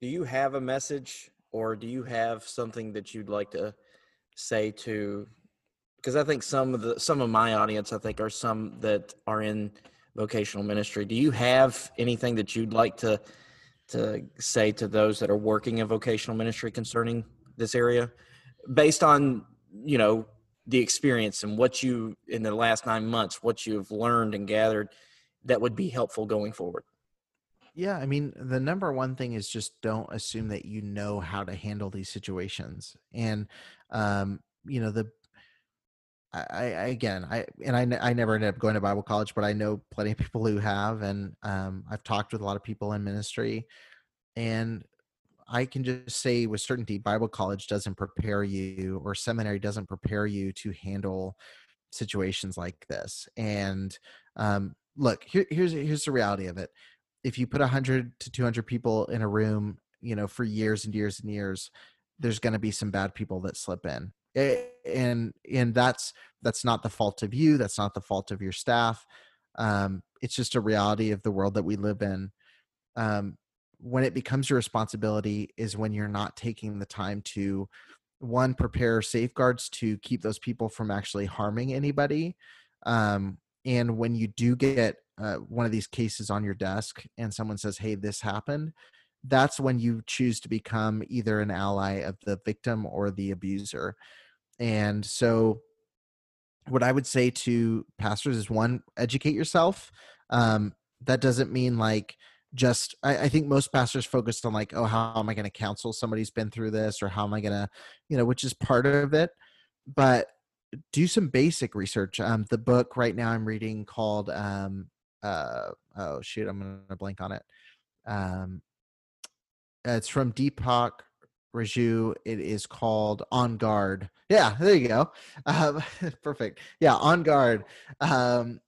do you have a message, or do you have something that you'd like to say to? Because I think some of the some of my audience, I think, are some that are in vocational ministry. Do you have anything that you'd like to to say to those that are working in vocational ministry concerning this area, based on you know the experience and what you in the last nine months what you've learned and gathered that would be helpful going forward yeah i mean the number one thing is just don't assume that you know how to handle these situations and um you know the I, I again I and I, I never ended up going to Bible college, but I know plenty of people who have, and um, I've talked with a lot of people in ministry, and I can just say with certainty, Bible college doesn't prepare you or seminary doesn't prepare you to handle situations like this. And um, look, here, here's here's the reality of it. If you put 100 to 200 people in a room, you know, for years and years and years, there's going to be some bad people that slip in. And and that's that's not the fault of you. That's not the fault of your staff. Um, it's just a reality of the world that we live in. Um, when it becomes your responsibility is when you're not taking the time to one prepare safeguards to keep those people from actually harming anybody um, and when you do get uh, one of these cases on your desk and someone says hey this happened that's when you choose to become either an ally of the victim or the abuser. And so what i would say to pastors is one educate yourself um, that doesn't mean like just I, I think most pastors focused on like oh how am i going to counsel somebody who's been through this or how am i going to you know which is part of it but do some basic research um the book right now i'm reading called um uh oh shoot i'm gonna blank on it um it's from deepak Reju. It is called On Guard. Yeah, there you go. Um, perfect. Yeah, On Guard. Um,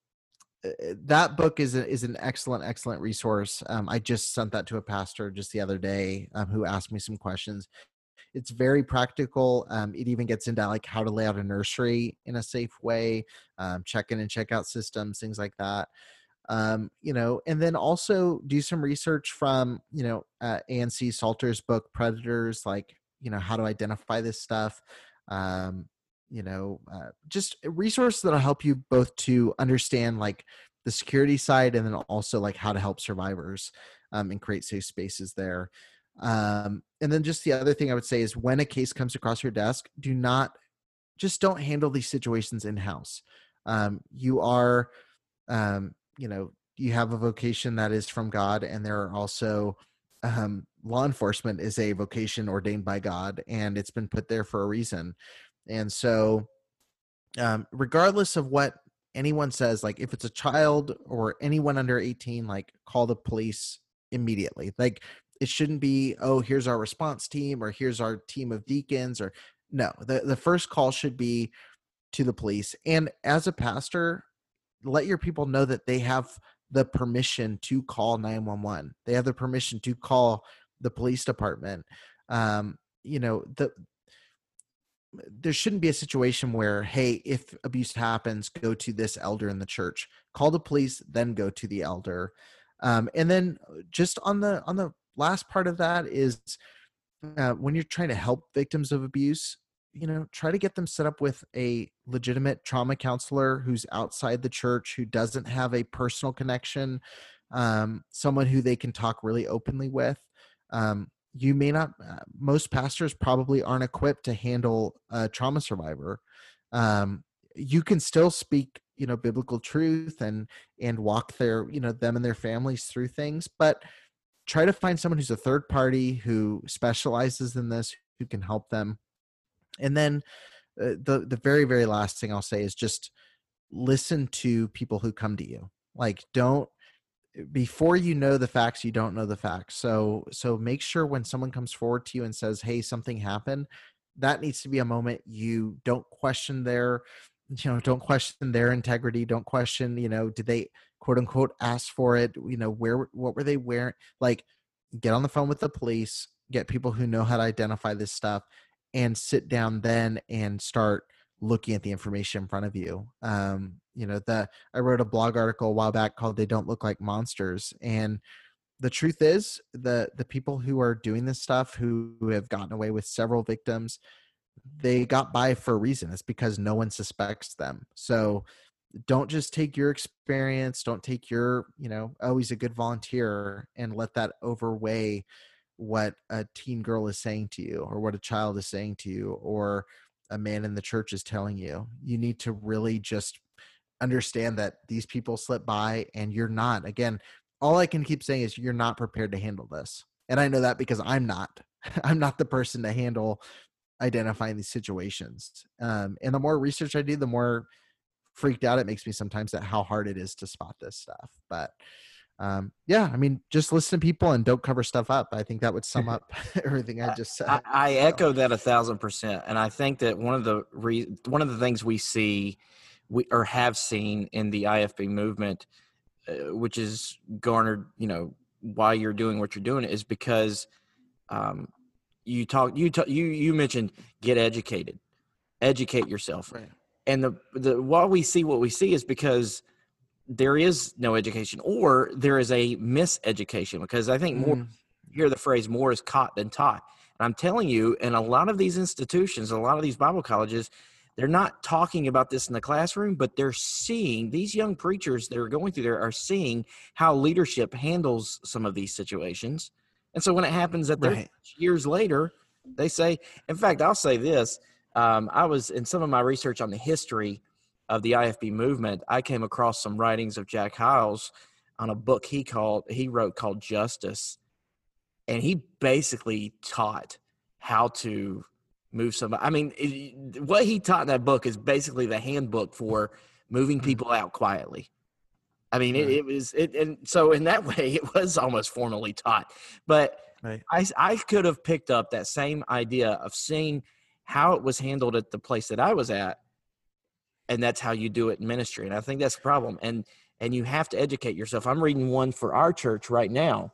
uh, that book is a, is an excellent excellent resource. Um, I just sent that to a pastor just the other day um, who asked me some questions. It's very practical. Um, it even gets into like how to lay out a nursery in a safe way, um, check in and check out systems, things like that. Um, you know, and then also do some research from you know uh, Anna C. Salter's book Predators, like you know how to identify this stuff. Um, you know uh, just resources that'll help you both to understand like the security side and then also like how to help survivors um, and create safe spaces there um, and then just the other thing i would say is when a case comes across your desk do not just don't handle these situations in house um, you are um, you know you have a vocation that is from god and there are also um, law enforcement is a vocation ordained by god and it's been put there for a reason and so, um, regardless of what anyone says, like if it's a child or anyone under 18, like call the police immediately. Like it shouldn't be, oh, here's our response team or here's our team of deacons or no, the, the first call should be to the police. And as a pastor, let your people know that they have the permission to call 911. They have the permission to call the police department. Um, you know, the there shouldn't be a situation where hey if abuse happens go to this elder in the church call the police then go to the elder um, and then uh, just on the on the last part of that is uh, when you're trying to help victims of abuse you know try to get them set up with a legitimate trauma counselor who's outside the church who doesn't have a personal connection um, someone who they can talk really openly with. Um, you may not uh, most pastors probably aren't equipped to handle a trauma survivor. Um, you can still speak you know biblical truth and and walk their you know them and their families through things but try to find someone who's a third party who specializes in this who can help them and then uh, the the very very last thing i'll say is just listen to people who come to you. Like don't before you know the facts you don't know the facts. So so make sure when someone comes forward to you and says hey something happened that needs to be a moment you don't question their you know don't question their integrity don't question you know did they quote unquote ask for it you know where what were they wearing? Like get on the phone with the police get people who know how to identify this stuff and sit down then and start looking at the information in front of you. Um, you know, the I wrote a blog article a while back called "They Don't Look Like Monsters," and the truth is, the the people who are doing this stuff, who, who have gotten away with several victims, they got by for a reason. It's because no one suspects them. So don't just take your experience don't take your you know oh he's a good volunteer and let that overweigh what a teen girl is saying to you or what a child is saying to you or a man in the church is telling you. You need to really just understand that these people slip by and you're not. Again, all I can keep saying is you're not prepared to handle this. And I know that because I'm not. I'm not the person to handle identifying these situations. Um, and the more research I do, the more freaked out it makes me sometimes at how hard it is to spot this stuff. But um, yeah, I mean, just listen to people and don't cover stuff up. I think that would sum up everything I just said. I, I echo that a thousand percent, and I think that one of the re- one of the things we see, we or have seen in the IFB movement, uh, which is garnered, you know, why you're doing what you're doing, is because um, you talk, you talk, you you mentioned get educated, educate yourself, right. and the the why we see what we see is because there is no education or there is a miseducation because I think more mm. hear the phrase more is caught than taught. And I'm telling you, in a lot of these institutions, a lot of these Bible colleges, they're not talking about this in the classroom, but they're seeing these young preachers that are going through there are seeing how leadership handles some of these situations. And so when it happens at right. years later, they say, in fact, I'll say this. Um, I was in some of my research on the history of the IFB movement, I came across some writings of Jack Hyles on a book he called he wrote called Justice, and he basically taught how to move somebody. I mean, it, what he taught in that book is basically the handbook for moving Mhm. people out quietly. I mean, it, it was it, and so in that way, it was almost formally taught. But Right. I I could have picked up that same idea of seeing how it was handled at the place that I was at, and that's how you do it in ministry. And I think that's the problem. And and you have to educate yourself. I'm reading one for our church right now,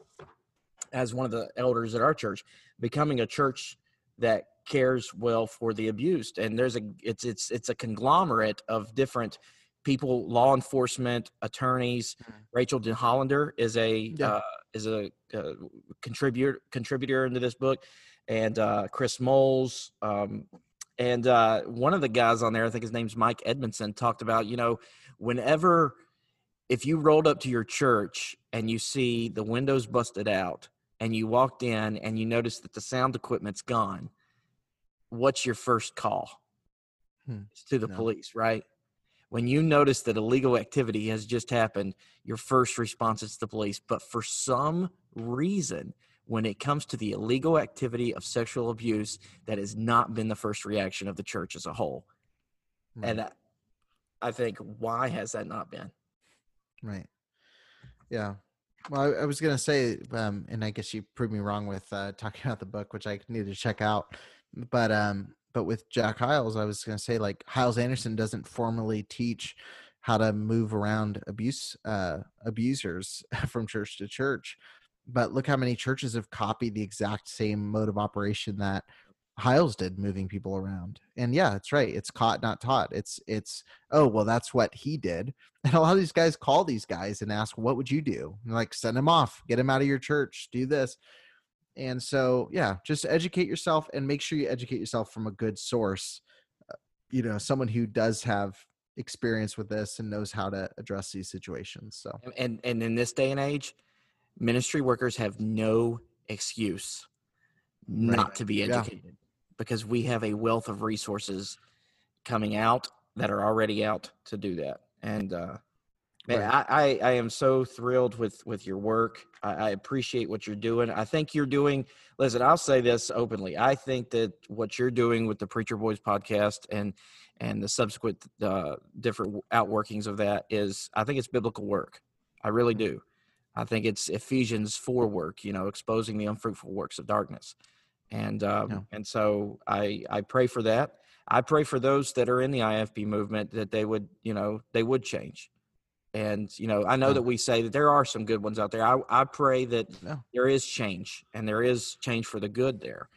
as one of the elders at our church, becoming a church that cares well for the abused. And there's a it's it's it's a conglomerate of different people, law enforcement, attorneys. Mhm. Rachael Denhollander is a Yeah. uh, is a uh, contributor contributor into this book, and uh, Chris Moles. Um, and uh, one of the guys on there, I think his name's Mike Edmondson, talked about you know whenever if you rolled up to your church and you see the windows busted out and you walked in and you notice that the sound equipment's gone, what's your first call? Hmm. It's to the No. police, right? When you notice that illegal activity has just happened, your first response is to the police. But for some reason, when it comes to the illegal activity of sexual abuse, that has not been the first reaction of the church as a whole. And Right. I, I think, why has that not been? Right. Yeah. Well, I, I was gonna say, um, and I guess you proved me wrong with uh, talking about the book, which I need to check out. But um, but with Jack Hyles, I was gonna say like Hyles Anderson doesn't formally teach how to move around abuse uh, abusers from church to church. But look how many churches have copied the exact same mode of operation that Hyles did, moving people around. And yeah, it's right. It's caught, not taught. It's it's oh well, that's what he did. And a lot of these guys call these guys and ask, "What would you do?" And like, send him off, get him out of your church, do this. And so, yeah, just educate yourself and make sure you educate yourself from a good source. Uh, You know, someone who does have experience with this and knows how to address these situations. So, and and in this day and age ministry workers have no excuse not to be Yeah. educated because we have a wealth of resources coming out that are already out to do that. And uh man Right. I, I i am so thrilled with with your work. I, I appreciate what you're doing. I think you're doing listen i'll say this openly. I think that what you're doing with the preacher boys podcast and and the subsequent uh, different outworkings of that is i think it's biblical work. I really do i think it's ephesians 4 work you know exposing the unfruitful works of darkness. And um, Yeah. and so i i pray for that. I pray for those that are in the IFB movement that they would you know they would change. And you know i know Yeah. that we say that there are some good ones out there. I, I pray that Yeah. there is change and there is change for the good there.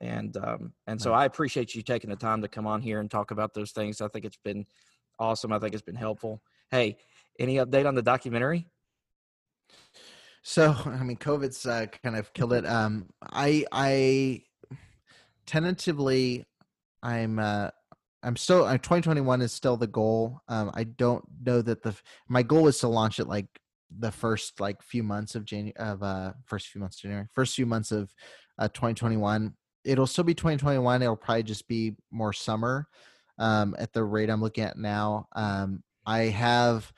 And um and so i appreciate you taking the time to come on here and talk about those things. I think it's been awesome. I think it's been helpful. Hey any update on the documentary So I mean, COVID's uh, kind of killed it. Um, I I tentatively, I'm uh, I'm still. Uh, 2021 is still the goal. Um, I don't know that the my goal was to launch it like the first like few months of January of uh first few months of January first few months of uh 2021. It'll still be 2021. It'll probably just be more summer. Um, at the rate I'm looking at now, um, I have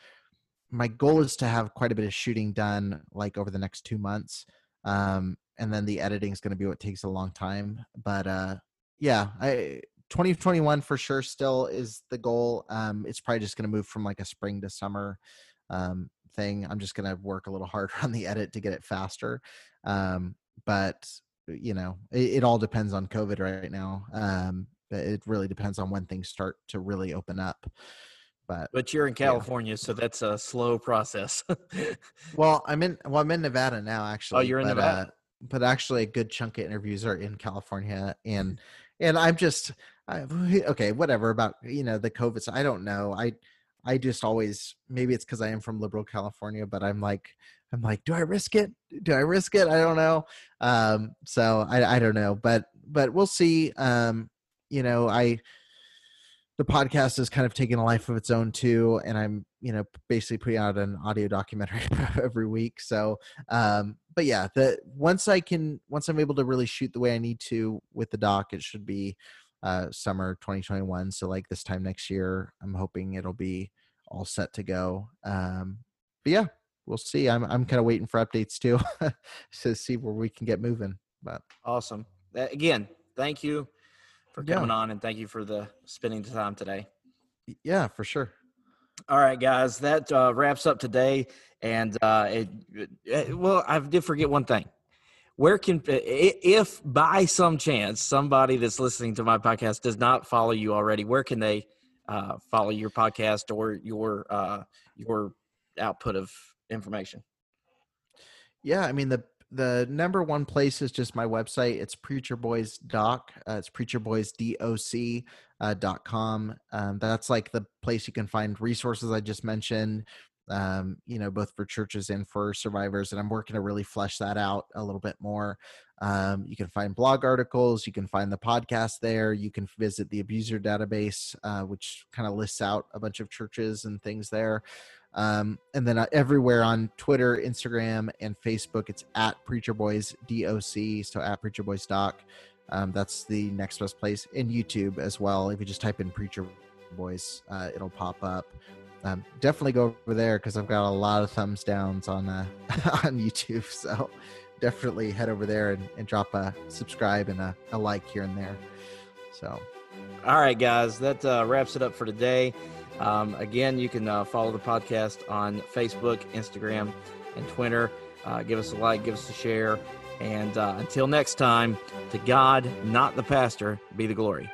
my goal is to have quite a bit of shooting done like over the next two months um and then the editing is going to be what takes a long time but uh yeah i 2021 for sure still is the goal um it's probably just going to move from like a spring to summer um thing i'm just going to work a little harder on the edit to get it faster um but you know it, it all depends on covid right now um it really depends on when things start to really open up but but you're in california so that's a slow process Well, I'm in. Well, I'm in Nevada now, actually. Oh, you're in but, Nevada? Uh, but actually, a good chunk of interviews are in California, and and I'm just I, okay. Whatever about you know the COVID. so I don't know. I I just always maybe it's because I am from liberal California, but I'm like I'm like, do I risk it? Do I risk it? I don't know. Um, so I I don't know, but but we'll see. Um, you know, I the podcast is kind of taking a life of its own too and i'm you know basically putting out an audio documentary every week so um but yeah the once i can once i'm able to really shoot the way i need to with the doc it should be uh summer 2021 so like this time next year i'm hoping it'll be all set to go um but yeah we'll see. I'm I'm kind of waiting for updates too to see where we can get moving. But awesome. Again, thank you for coming Yeah. on and thank you for the spending the time today. yeah, for sure. All right, guys, that uh, wraps up today. And uh, it, it- well, I did forget one thing. Where can, if by some chance somebody that's listening to my podcast does not follow you already, where can they uh, follow your podcast or your uh, your output of information? Yeah, I mean the the number one place is just my website. It's Preacher Boys Doc. Uh, it's preacherboysdoc uh, dot com. Um, that's like the place you can find resources I just mentioned. Um, you know, both for churches and for survivors, and I'm working to really flesh that out a little bit more. Um, you can find blog articles. You can find the podcast there. You can visit the abuser database, uh, which kind of lists out a bunch of churches and things there. Um, and then uh, everywhere on Twitter, Instagram, and Facebook, it's at Preacher Boys DOC. So at Preacher Boys Doc. Um, that's the next best place. And YouTube as well. If you just type in Preacher Boys, uh, it'll pop up. Um, definitely go over there because I've got a lot of thumbs downs on uh, on YouTube. So definitely head over there and, and drop a subscribe and a, a like here and there. So All right, guys, that uh, wraps it up for today. Um, again, you can uh, follow the podcast on Facebook, Instagram, and Twitter. Uh, give us a like, give us a share. And uh, until next time, to God, not the pastor, be the glory.